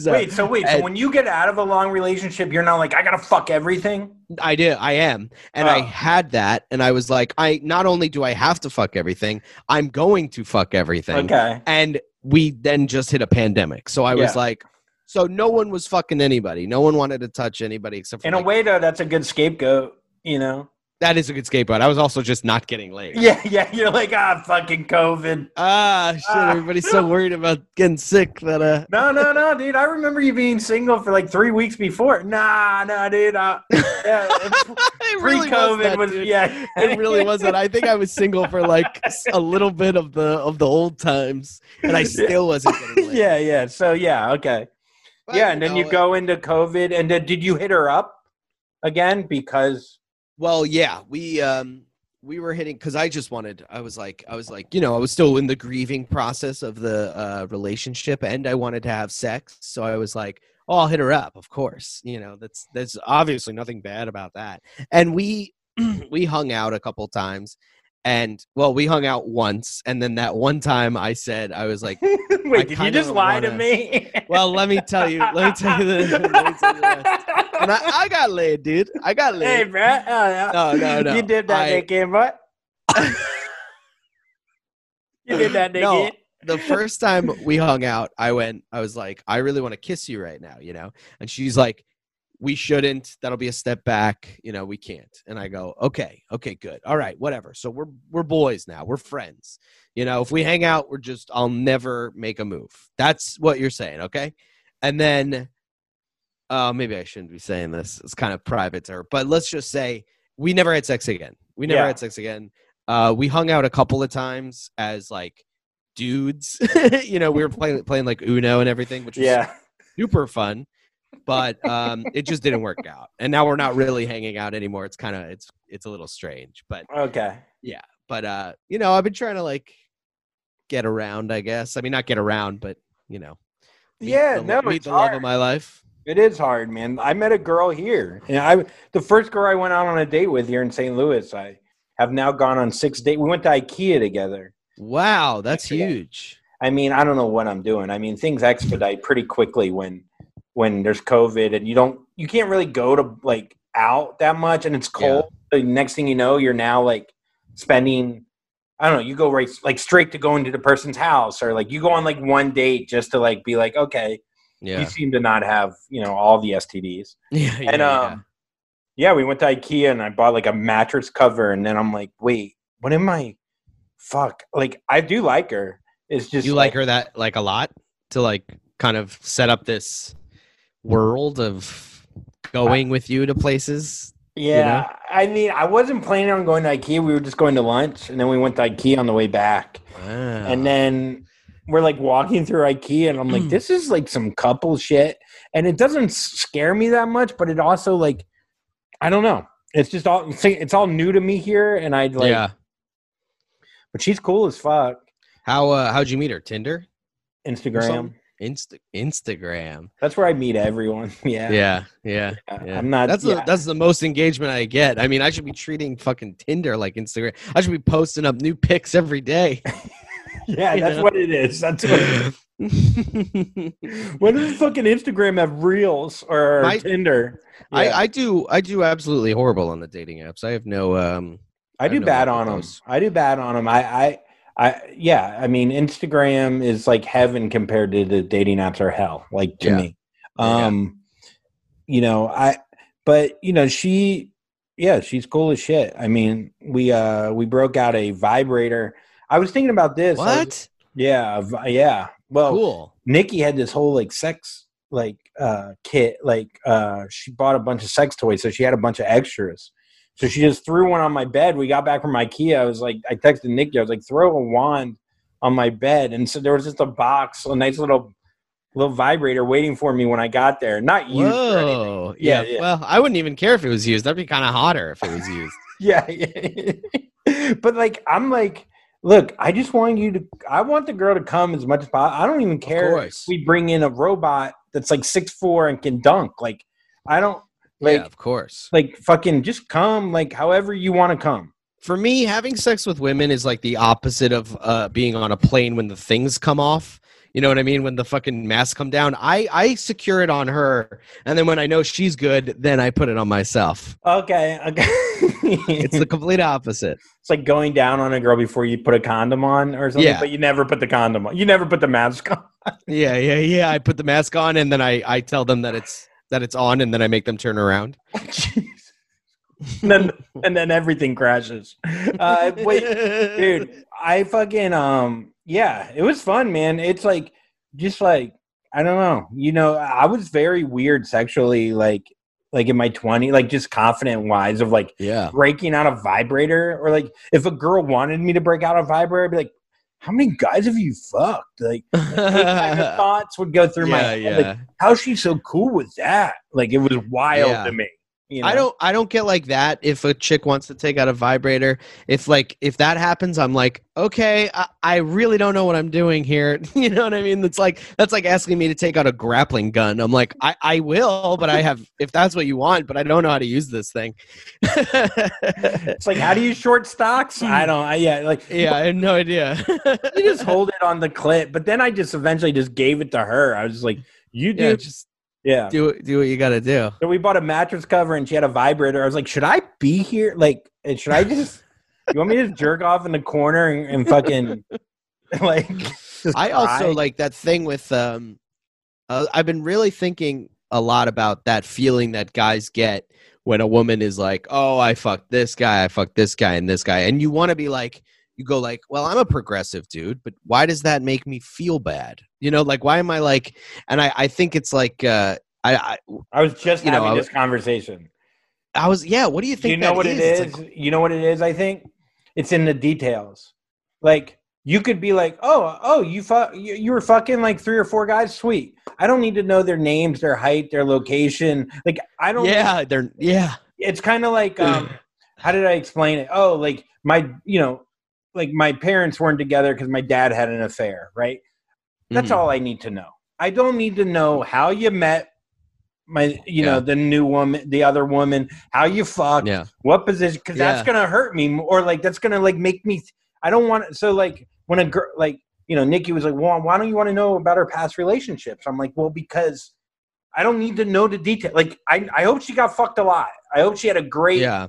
So, Wait. So wait. So and- when you get out of a long relationship, you're not like I gotta fuck everything. I did. I am. And I Oh. had that. And I was like, I not only do I have to fuck everything, I'm going to fuck everything. Okay. And we then just hit a pandemic. So I was like, so no one was fucking anybody. No one wanted to touch anybody except for In a way, though, that's a good scapegoat. You know. That is a good scapegoat. I was also just not getting laid. Yeah, yeah. You're like, ah, fucking COVID. Ah, shit! Ah. Everybody's so worried about getting sick that uh. No, no, no, dude. I remember you being single for like three weeks before. Nah, nah, dude. Uh, yeah, <laughs> it really was pre-COVID that, was, dude. yeah. It really was that. I think I was single for like a little bit of the of the old times, and I <laughs> still wasn't getting laid. yeah, yeah. So yeah, okay. But, yeah, and then you know, go into COVID, and then did you hit her up again? Because Well, yeah, we um we were hitting because I just wanted. I was like, I was like, you know, I was still in the grieving process of the uh, relationship, and I wanted to have sex. So I was like, oh, I'll hit her up, of course. You know, that's that's obviously nothing bad about that. And we <clears throat> we hung out a couple times, and well, we hung out once, and then that one time I said I was like, <laughs> wait, did you just lie to wanna- me? <laughs> well, let me tell you, let me tell you the. tell you the and I, I got laid, dude. I got laid. hey, bro. Oh, yeah. Uh, uh, no, no, no. <laughs> You did that I- naked, but you did that naked. No, the first time we hung out, I went, I was like, I really want to kiss you right now, you know? And she's like, we shouldn't. That'll be a step back. You know, we can't. And I go, okay, okay, good. All right, whatever. So we're we're boys now. We're friends. You know, if we hang out, we're just I'll never make a move. That's what you're saying, okay? And then uh maybe I shouldn't be saying this. It's kind of private to her. But let's just say we never had sex again. We never Yeah. had sex again. Uh we hung out a couple of times as like dudes. <laughs> you know, we were playing playing like Uno and everything, which was Yeah. super fun but um it just didn't work out and now we're not really hanging out anymore it's kind of it's it's a little strange but Okay. Yeah. But uh you know i've been trying to like get around i guess i mean not get around but you know Yeah, the, no, meet the love hard. of my life It is hard, man. I met a girl here, and I the first girl I went out on a date with here in St. Louis. I have now gone on six dates. We went to IKEA together. wow that's Yeah. huge I mean, I don't know what I'm doing. I mean, things expedite pretty quickly when when there's COVID and you don't you can't really go to like out that much and it's cold. The next thing you know, you're now like spending I don't know, you go right like straight to going to the person's house or like you go on like one date just to like be like, okay, yeah you seem to not have, you know, all the STDs. <laughs> yeah, yeah, and yeah. um yeah, we went to IKEA and I bought like a mattress cover and then I'm like, wait, what am I fuck. Like I do like her. It's just you like her that like a lot to like kind of set up this world of going with you to places Yeah, I mean, I wasn't planning on going to IKEA. We were just going to lunch, and then we went to IKEA on the way back. And then we're like walking through IKEA, and I'm like, this is like some couple shit. And it doesn't scare me that much, but it also like, I don't know. It's just all it's all new to me here, and I like. yeah But she's cool as fuck. how uh how'd you meet her tinder Instagram. Insta- Instagram. That's where I meet everyone. <laughs> Yeah. Yeah, yeah, Yeah. I'm not. That's yeah. the that's the most engagement I get. I mean, I should be treating fucking Tinder like Instagram. I should be posting up new pics every day. <laughs> yeah, <laughs> that's know? what it is. That's what. It is. When does fucking Instagram have reels or My- Tinder? Yeah. I I do I do absolutely horrible on the dating apps. I have no um. I do bad on them. I do bad on them. I, I, I, yeah. I mean, Instagram is like heaven compared to the dating apps are hell. Like to Yeah. me, Yeah. um, you know, I, but you know, she, yeah, she's cool as shit. I mean, we, uh, we broke out a vibrator. I was thinking about this. What? yeah, yeah. Well, Cool. Nikki had this whole like sex like uh kit like uh she bought a bunch of sex toys so she had a bunch of extras so she just threw one on my bed we got back from ikea i was like i texted nikki i was like throw a wand on my bed and so there was just a box a nice little little vibrator waiting for me when i got there not used. Whoa. Yeah, Yeah, yeah. Well, I wouldn't even care if it was used. That'd be kind of hotter if it was used. <laughs> yeah, yeah. <laughs> but like i'm like look i just want you to i want the girl to come as much as possible i don't even care if we bring in a robot that's like six four and can dunk like i don't like yeah, of course. like fucking just come like however you want to come For me, having sex with women is like the opposite of uh, being on a plane when the things come off. You know what I mean? When the fucking masks come down, I I secure it on her, and then when I know she's good, then I put it on myself. okay okay It's the complete opposite. <laughs> it's like going down on a girl before you put a condom on or something Yeah. but you never put the condom on you never put the mask <laughs> on Yeah, yeah, yeah. I put the mask on, and then I I tell them that it's that it's on, and then I make them turn around. <laughs> And then and then everything crashes. Uh, wait, dude, I fucking um, yeah, it was fun, man. It's like just like I don't know, you know, I was very weird sexually, like like in my 20 like just confident wise of like Yeah. breaking out a vibrator or like if a girl wanted me to break out a vibrator I'd be like how many guys have you fucked like those kind of <laughs> thoughts would go through my head. yeah. Like, how's she so cool with that like it was wild Yeah. to me you I don't I don't get like that if a chick wants to take out a vibrator. If like if that happens, I'm like, okay, I, I really don't know what I'm doing here. <laughs> you know what I mean? That's like that's like asking me to take out a grappling gun. I'm like, I, I will, but I have <laughs> if that's what you want, but I don't know how to use this thing. <laughs> it's like how do you short stocks i hmm. don't I, yeah like yeah, I have no idea. you just hold it on the clip but then i just eventually just gave it to her i was just like you do yeah, yeah, do do what you got to do. so we bought a mattress cover and she had a vibrator i was like should i be here like and should i just you want me to just jerk off in the corner and, and fucking <laughs> like I also like that thing with um uh, I've been really thinking a lot about that feeling that guys get when a woman is like, "Oh, I fucked this guy, I fucked this guy and this guy." And you want to be like you go like, "Well, I'm a progressive dude, but why does that make me feel bad?" You know, like why am I like and I I think it's like uh I I, i was just you know, having I- this conversation I was yeah, what do you think you know that what it It's like- you know what it is? I think it's in the details. Like you could be like, oh, oh, you fu- you, you were fucking like three or four guys. Sweet. I don't need to know their names, their height, their location. Like I don't. yeah, they're yeah. It's kind of like <laughs> um, how did I explain it? Oh, like my, you know, like my parents weren't together because my dad had an affair. Right. That's Mhm. all I need to know. I don't need to know how you met my, you know, the new woman, the other woman, how you fucked, Yeah. what position because that's gonna hurt me or like that's gonna like make me i don't want it. so like when a girl like you know nikki was like well why don't you want to know about her past relationships i'm like well because i don't need to know the detail like i, I hope she got fucked a lot i hope she had a great Yeah.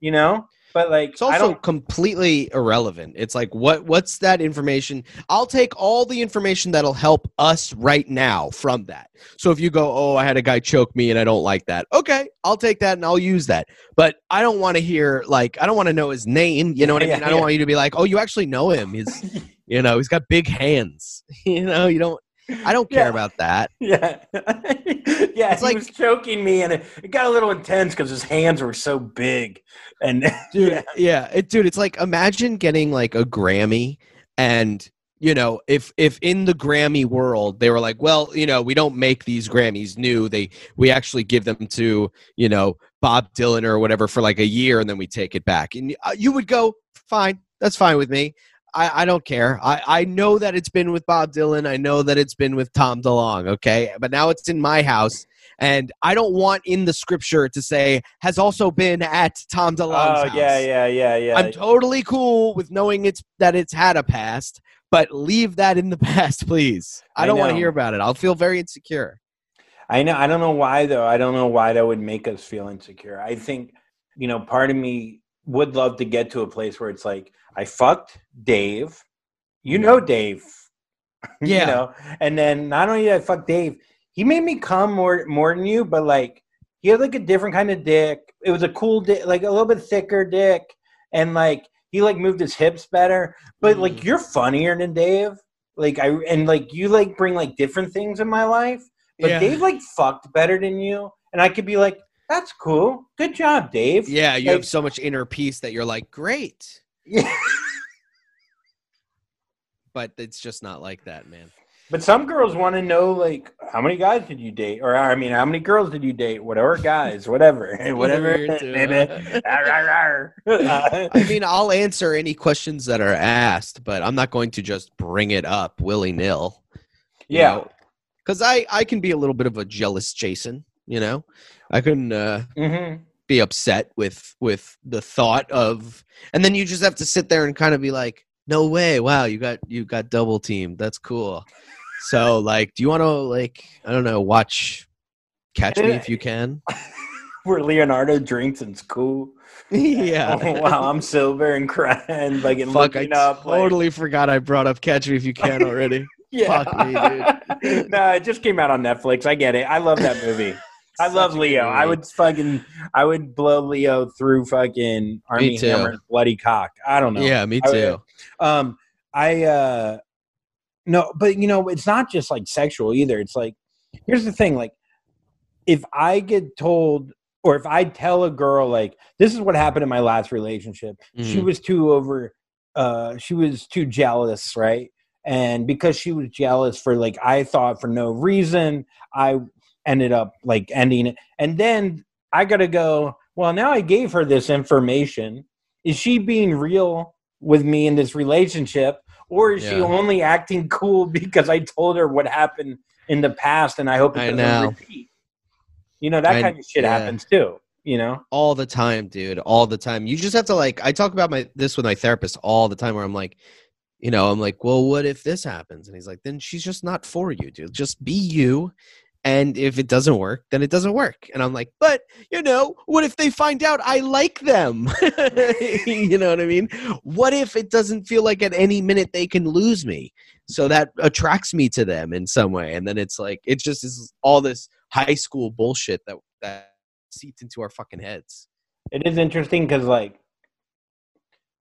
you know but like It's i also don't completely irrelevant. It's like what what's that information? I'll take all the information that'll help us right now from that. So if you go, "Oh, I had a guy choke me and I don't like that." Okay, I'll take that and I'll use that. But I don't want to hear like I don't want to know his name, you know what I <laughs> Yeah, mean? I don't yeah. want you to be like, "Oh, you actually know him." He's <laughs> you know, he's got big hands. <laughs> you know, you don't I don't care Yeah. about that. <laughs> yeah <laughs> yeah It's he like- was choking me and it, it got a little intense because his hands were so big and <laughs> dude yeah. yeah, it, dude it's like imagine getting like a grammy and you know if if in the grammy world they were like well you know we don't make these grammys new they we actually give them to you know bob dylan or whatever for like a year and then we take it back and uh, you would go fine that's fine with me I, I don't care. I, I know that it's been with Bob Dylan. I know that it's been with Tom DeLonge. Okay. But now it's in my house. And I don't want in the scripture to say has also been at Tom DeLonge's oh house. yeah yeah yeah yeah I'm totally cool with knowing it's that it's had a past, but leave that in the <laughs> past, please. I I don't want to hear about it. I'll feel very insecure. I know. I don't know why though. I don't know why that would make us feel insecure. I think, you know, part of me would love to get to a place where it's like I fucked Dave. You know Dave. <laughs> you Yeah. know, and then not only did I fuck Dave, he made me come more more than you, but like he had like a different kind of dick. It was a cool dick, like a little bit thicker dick, and like he like moved his hips better. But like Mm. you're funnier than Dave. Like I and like you like bring like different things in my life. But Yeah. Dave like fucked better than you, and I could be like, "That's cool, good job, Dave." Yeah, you Like- have so much inner peace that you're like, great. Yeah. <laughs> But it's just not like that, man. But some girls want to know like how many guys did you date, or I mean, how many girls did you date? Whatever guys, whatever, <laughs> whatever. Whatever <laughs> I mean, I'll answer any questions that are asked, but I'm not going to just bring it up willy nil. yeah. Because I, I can be a little bit of a jealous Jason, you know? I can uh, hmm be upset with with the thought of and then you just have to sit there and kind of be like no way wow you got you got double teamed that's cool so like do you want to like i don't know watch catch me eh. if you can <laughs> Where Leonardo drinks and's cool. <laughs> yeah <laughs> oh, wow, I'm sober and crying, like and fuck i up. like- totally forgot i brought up catch me if you can already Yeah. Fuck me, dude. no, it just came out on Netflix. I get it. I love that movie. I love such a good Leo. I would fucking, I would blow Leo through fucking Armie too. Hammer's bloody cock. I don't know. Yeah, me I too. Um, I uh, no, but you know, it's not just like sexual either. It's like, here's the thing: like, if I get told, or if I tell a girl, like, this is what happened in my last relationship. She Mhm. was too over. Uh, she was too jealous, right? And because she was jealous for like I thought for no reason, I ended up like ending it. And then I got to go. Well, now I gave her this information. Is she being real with me in this relationship, or is she only acting cool <laughs> because I told her what happened in the past, and I hope it doesn't know. repeat? You know that I- kind of shit yeah. happens too. You know, all the time, dude. All the time. You just have to like. I talk about my this with my therapist all the time. Where I'm like, you know, I'm like, well, what if this happens? And he's like, then she's just not for you, dude. Just be you. And if it doesn't work, then it doesn't work. And I'm like, but you know, what if they find out I like them? <laughs> you know what I mean? What if it doesn't feel like at any minute they can lose me? So that attracts me to them in some way. And then it's like, it just is all this high school bullshit that that seeps into our fucking heads. it is interesting because like,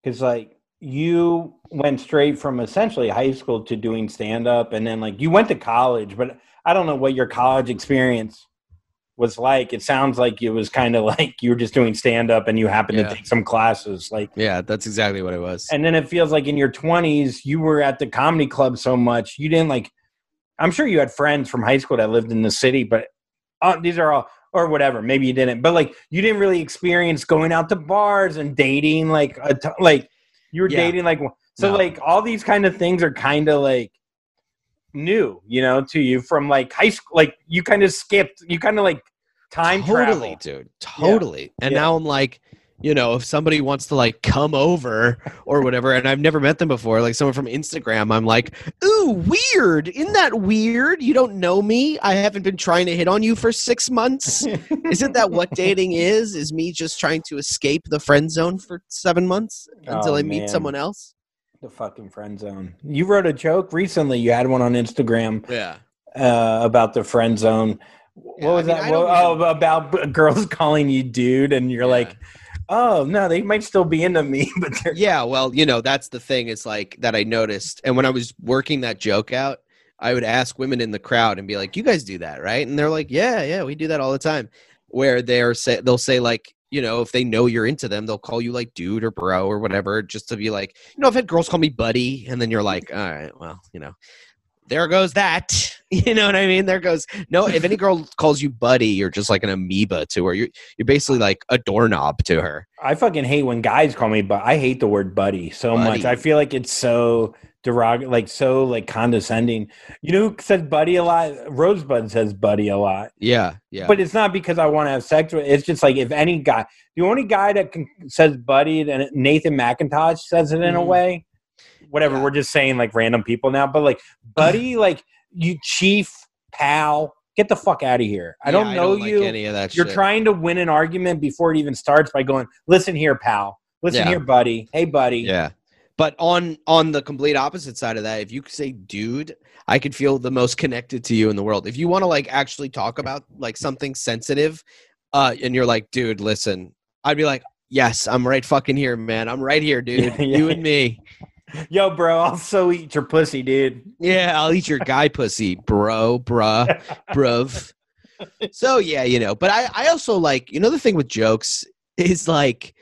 because like you went straight from essentially high school to doing stand up, and then like you went to college, but I don't know what your college experience was like. It sounds like it was kind of <laughs> like you were just doing stand up and you happened Yeah. to take some classes, like. Yeah, that's exactly what it was. And then it feels like in your 20s, you were at the comedy club so much, you didn't like. I'm sure you had friends from high school that lived in the city, but uh, these are all, or whatever. Maybe you didn't, but like you didn't really experience going out to bars and dating, like a t- like you were Yeah. dating, like so, No. like all these kind of things are kind of like new, you know, to you from like high school. Like you kind of skipped, you kind of like time totally, travel. dude. Totally. And Yeah. now I'm like, you know, if somebody wants to like come over or whatever, and I've never met them before, like someone from Instagram, I'm like, ooh, weird. Isn't that weird? You don't know me. I haven't been trying to hit on you for six months. Isn't that what <laughs> dating is? Is me just trying to escape the friend zone for seven months until Oh, I meet man. someone else? The fucking friend zone. You wrote a joke recently. You had one on Instagram. Yeah. uh, about the friend zone. What Yeah, I was mean, that? Well, even- oh, about girls <laughs> calling you dude, and you're Yeah. like, oh no, they might still be into me, <laughs> but they're Yeah, well, you know, that's the thing is like that I noticed. And when I was working that joke out, I would ask women in the crowd and be like, "You guys do that, right?" And they're like, "Yeah, yeah, we do that all the time." Where they're say they'll say like, you know, if they know you're into them, they'll call you like dude or bro or whatever, just to be like, you know, I've had girls call me buddy, and then you're like, all right, well, you know, there goes that. <laughs> You know what I mean? There goes no. If any girl calls you buddy, you're just like an amoeba to her. You're you're basically like a doorknob to her. I fucking hate when guys call me, but I hate the word buddy so much. I feel like it's so derog, like so like condescending. You know who says buddy a lot? Rosebud says buddy a lot, Yeah, yeah. but it's not because I want to have sex with. It's just like if any guy, the only guy that can, says buddy, then Nathan Macintosh says it in a Mhm. way. Whatever, Yeah. we're just saying like random people now, but like buddy, <clears throat> like you chief pal, get the fuck out of here. I Yeah, don't know like you. any of that You're shit. trying to win an argument before it even starts by going, "Listen here, pal. Listen Yeah. here, buddy. Hey, buddy." Yeah. But on on the complete opposite side of that, if you could say dude, I could feel the most connected to you in the world. If you want to like actually talk about like something sensitive, uh, and you're like, dude, listen, I'd be like, yes, I'm right fucking here, man. I'm right here, dude. <laughs> Yeah, You and me. Yo, bro, I'll so eat your pussy, dude. Yeah, I'll eat your guy pussy, bro, bruh, bruv. So yeah, you know, but I, I also like, you know, the thing with jokes is like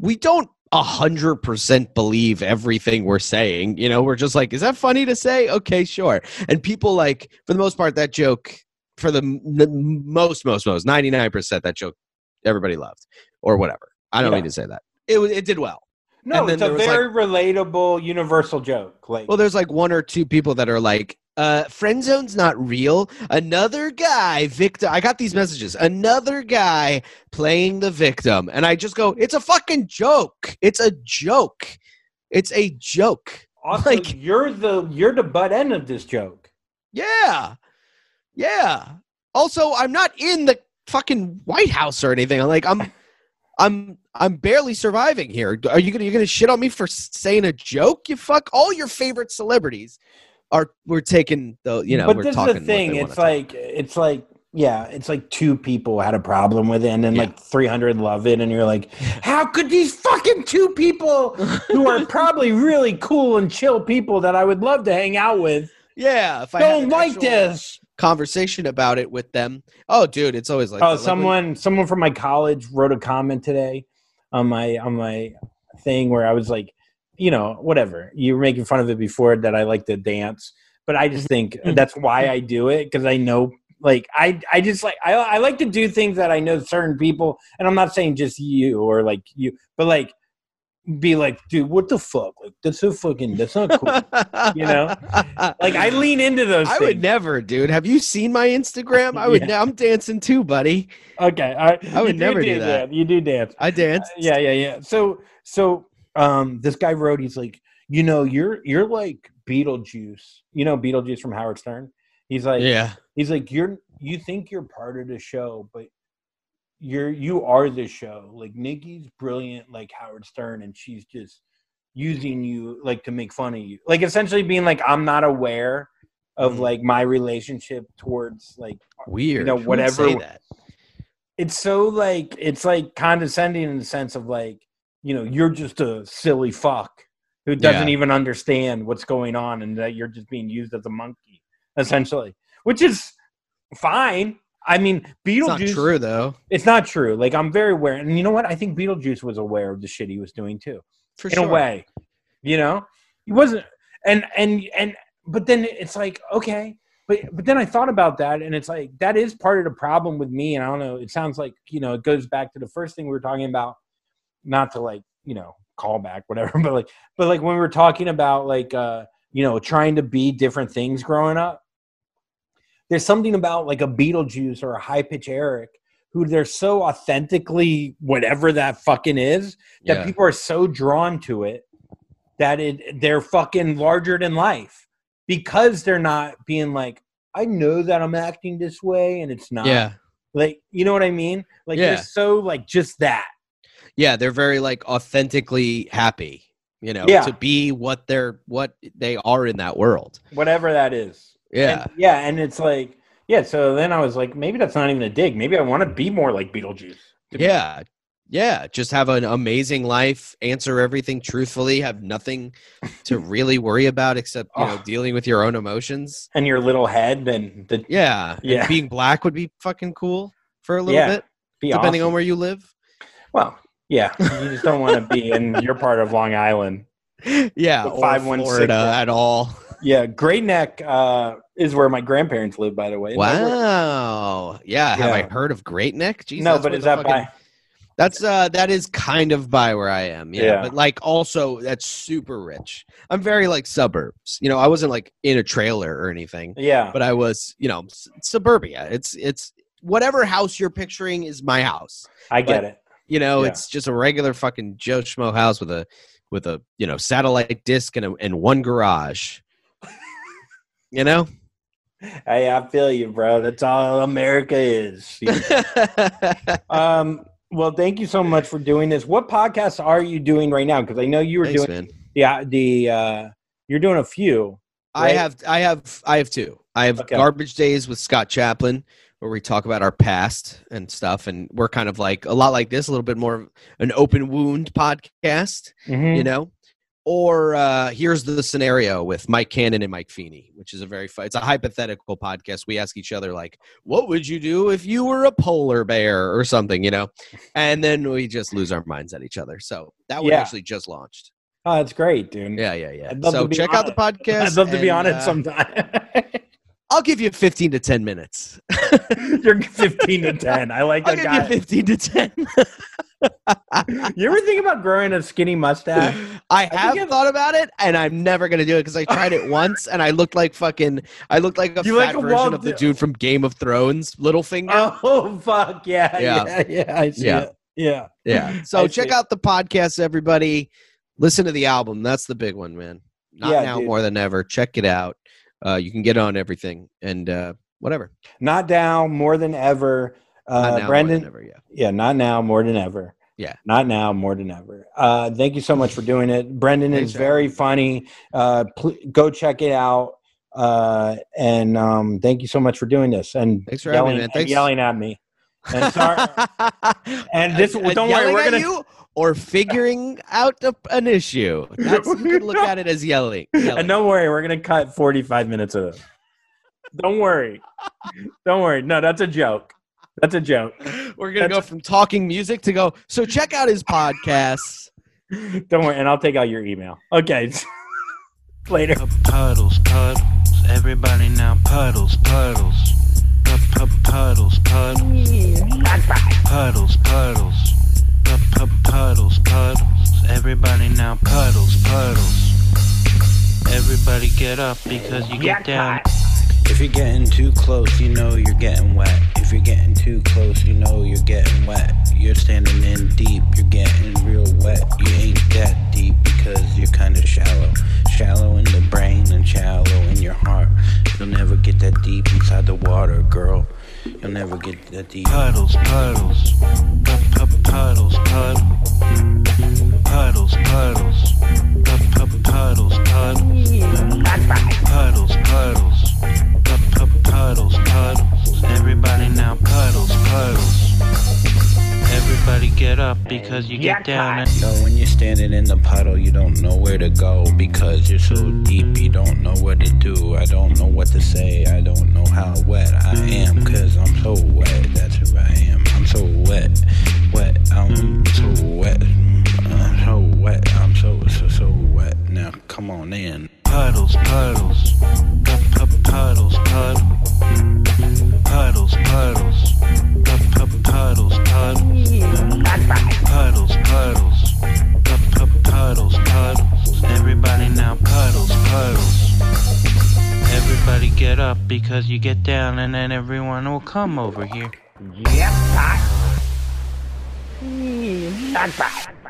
we don't a hundred percent believe everything we're saying. You know, we're just like, is that funny to say? Okay, sure. And people like, for the most part, that joke, for the n- most, most, most, ninety nine percent, that joke, everybody loved or whatever. I don't Yeah. mean to say that. It was, it did well. No, it's a very relatable, universal joke. Like, Well, there's like one or two people that are like, uh, friend zone's not real. Another guy, victim. I got these messages. Another guy playing the victim. And I just go, it's a fucking joke. It's a joke. It's a joke. also, like- you're the you're the butt end of this joke. Yeah. Yeah. Also, I'm not in the fucking White House or anything. I'm like, I'm I'm I'm barely surviving here. Are you gonna you're gonna shit on me for saying a joke? You fuck all your favorite celebrities are we're taking the you know but we're this is the thing. It's like it's like yeah, it's like two people had a problem with it, and then Yeah. like 300 love it, and you're like, how could these fucking two people who are <laughs> probably really cool and chill people that I would love to hang out with Yeah, if I don't like actual this? Conversation about it with them. Oh, dude, it's always like Oh, that. Like someone someone from my college wrote a comment today on my on my thing where I was like, you know, whatever. You were making fun of it before that I like to dance, but I just think Mhm. that's why I do it because I know like I I just like I I like to do things that I know certain people and I'm not saying just you or like you, but like be like, dude, what the fuck? Like that's so fucking that's not cool. you know? like I lean into those I things. would never, dude. Have you seen my Instagram? I would. Yeah. I'm dancing too, buddy. okay, I, I would never do dance, that. You do dance. I dance. yeah yeah yeah so so um this guy wrote he's like you know you're you're like beetlejuice you know beetlejuice from howard stern he's like yeah. he's like you're you think you're part of the show but you're you are the show like nikki's brilliant like howard stern and she's just using you like to make fun of you like essentially being like i'm not aware of Mm. like my relationship towards like Weird. You know, whatever- say that? it's so like it's like condescending in the sense of like you know you're just a silly fuck who doesn't Yeah. even understand what's going on and that you're just being used as a monkey essentially which is fine i mean It's not beetlejuice true though. it's not true. Like i'm very aware and you know what? I think beetlejuice was aware of the shit he was doing too. For in sure. a way you know? He wasn't and and and but then it's like okay. But but then i thought about that and it's like that is part of the problem with me and i don't know it sounds like you know it goes back to the first thing we were talking about not to like you know call back <laughs> whatever but like but like when we were talking about like uh you know trying to be different things growing up there's something about like a beetlejuice or a high pitch eric who they're so authentically whatever that fucking is that Yeah. people are so drawn to it that it they're fucking larger than life because they're not being like I know that I'm acting this way and it's not. Yeah. Like you know what I mean? Like Yeah. they're so like just that. Yeah. They're very like authentically happy. You know, Yeah. to be what they're what they are in that world. Whatever that is. Yeah. And- yeah, and it's like yeah, so then I was like maybe that's not even a dig. Maybe I want to be more like Beetlejuice. to be- Yeah. Yeah. Just have an amazing life, answer everything truthfully, have nothing to <laughs> really worry about except, you know, Oh. dealing with your own emotions. And your little head and the Yeah. and Yeah. being black would be fucking cool for a little Yeah, bit, be depending awesome. on where you live. Well, yeah, you just don't want to be in <laughs> your part of Long Island. yeah. The Or 516 Florida at all. Yeah, Great Neck uh, is where my grandparents live, by the way. Wow. Yeah. Have I heard of Great Neck? Jeez, no, but is that fucking- by? That's uh that is kind of by where I am. Yeah, Yeah. But like also that's super rich. I'm very like suburbs. You know, I wasn't like in a trailer or anything, Yeah, but I was, you know, s- suburbia. It's it's whatever house you're picturing is my house. I get but- it. You know, Yeah. it's just a regular fucking Joe Schmo house with a with a, you know, satellite disc and a, and one garage. You know? Hey, I feel you, bro. That's all America is. <laughs> um, well, thank you so much for doing this. What podcasts are you doing right now? Because I know you were Thanks, doing man. the the uh, you're doing a few. I have I have I have two. I have Okay. garbage days with Scott Chaplin where we talk about our past and stuff and we're kind of like a lot like this, a little bit more of an open wound podcast, Mhm. you know. Or uh here's the scenario with Mike Cannon and Mike Feeney, which is a very fun, it's a hypothetical podcast. We ask each other like, what would you do if you were a polar bear or something, you know? And then we just lose our minds at each other. So that one Yeah. actually just launched. Oh, that's great, dude. Yeah, yeah, yeah. So check out the podcast. <laughs> I'd love to be on it uh, sometime. <laughs> I'll give you 15 to 10 minutes. <laughs> You're 15 to 10. I like I'll that give guy. you 15 to 10. <laughs> You ever think about growing a skinny mustache? I have I've- thought about it, and I'm never gonna do it because I tried it once, and I looked like fucking. I looked like a You like a version Walt of the dude from Game of Thrones, Littlefinger. Oh fuck yeah, Yeah. yeah, yeah. I see Yeah. it. Yeah. yeah. <laughs> So I check out the podcast, everybody. Listen to the album. That's the big one, man. Not Yeah, now dude. more than ever. Check it out. Uh, you can get on everything and uh, whatever. Not now, more than ever. Uh, now Brendan, ever, yeah. yeah, not now, more than ever. Yeah. Not now, more than ever. Uh, thank you so much for doing it. Brendan Thanks is very funny. Uh, pl- go check it out. Uh, and um, thank you so much for doing this and Thanks for having yelling, me, man. Thanks. yelling at me. And sorry. <laughs> And this- Uh, don't worry, we're gonna- you or figuring out a, an issue. That's you could look <laughs> at it as yelling. yelling. and don't worry, we're gonna cut 45 minutes of this. Don't worry. Don't worry. No, that's a joke. That's a joke. We're gonna go from talking music to go. So check out his podcasts. Don't worry, and I'll take out your email. Okay. <laughs> Later. Puddles, puddles, everybody now puddles, puddles. Pu- pu- Puddles, puddles. Puddles, puddles. Pu- pu- Puddles, puddles. Everybody now puddles, puddles. Everybody get up because you get down. If you're getting too close, you know you're getting wet. If you're getting too close, you know you're getting wet. You're standing in deep, you're getting real wet. You ain't that deep because you're kinda shallow. Shallow in the brain and shallow in your heart. You'll never get that deep inside the water, girl. You'll never get that deep. Puddles, puddles. Pu- pu- Puddles, puddles. Puddles, puddles. Pu- pu- Puddles, puddles. Puddles, puddles. Pu- pu- Puddles, puddles. Everybody now puddles, puddles. Everybody get up because you get down and So when you're standing in the puddle, you don't know where to go because you're so deep. You don't know what to do. I don't know what to say. I don't know how wet I am because I'm so wet. That's who I am. I'm so wet, wet. I'm so wet. I'm so wet. I'm so so so wet. Now come on in. Puddles, puddles. Pu- pu- Puddles, puddles. Puddles, puddles. Pu- pu- Puddles, puddles. Puddles, puddles. Pu- pu- Puddles, puddles. Everybody now puddles, puddles. Everybody get up because you get down and then everyone will come over here. Yes, sir. Not bad.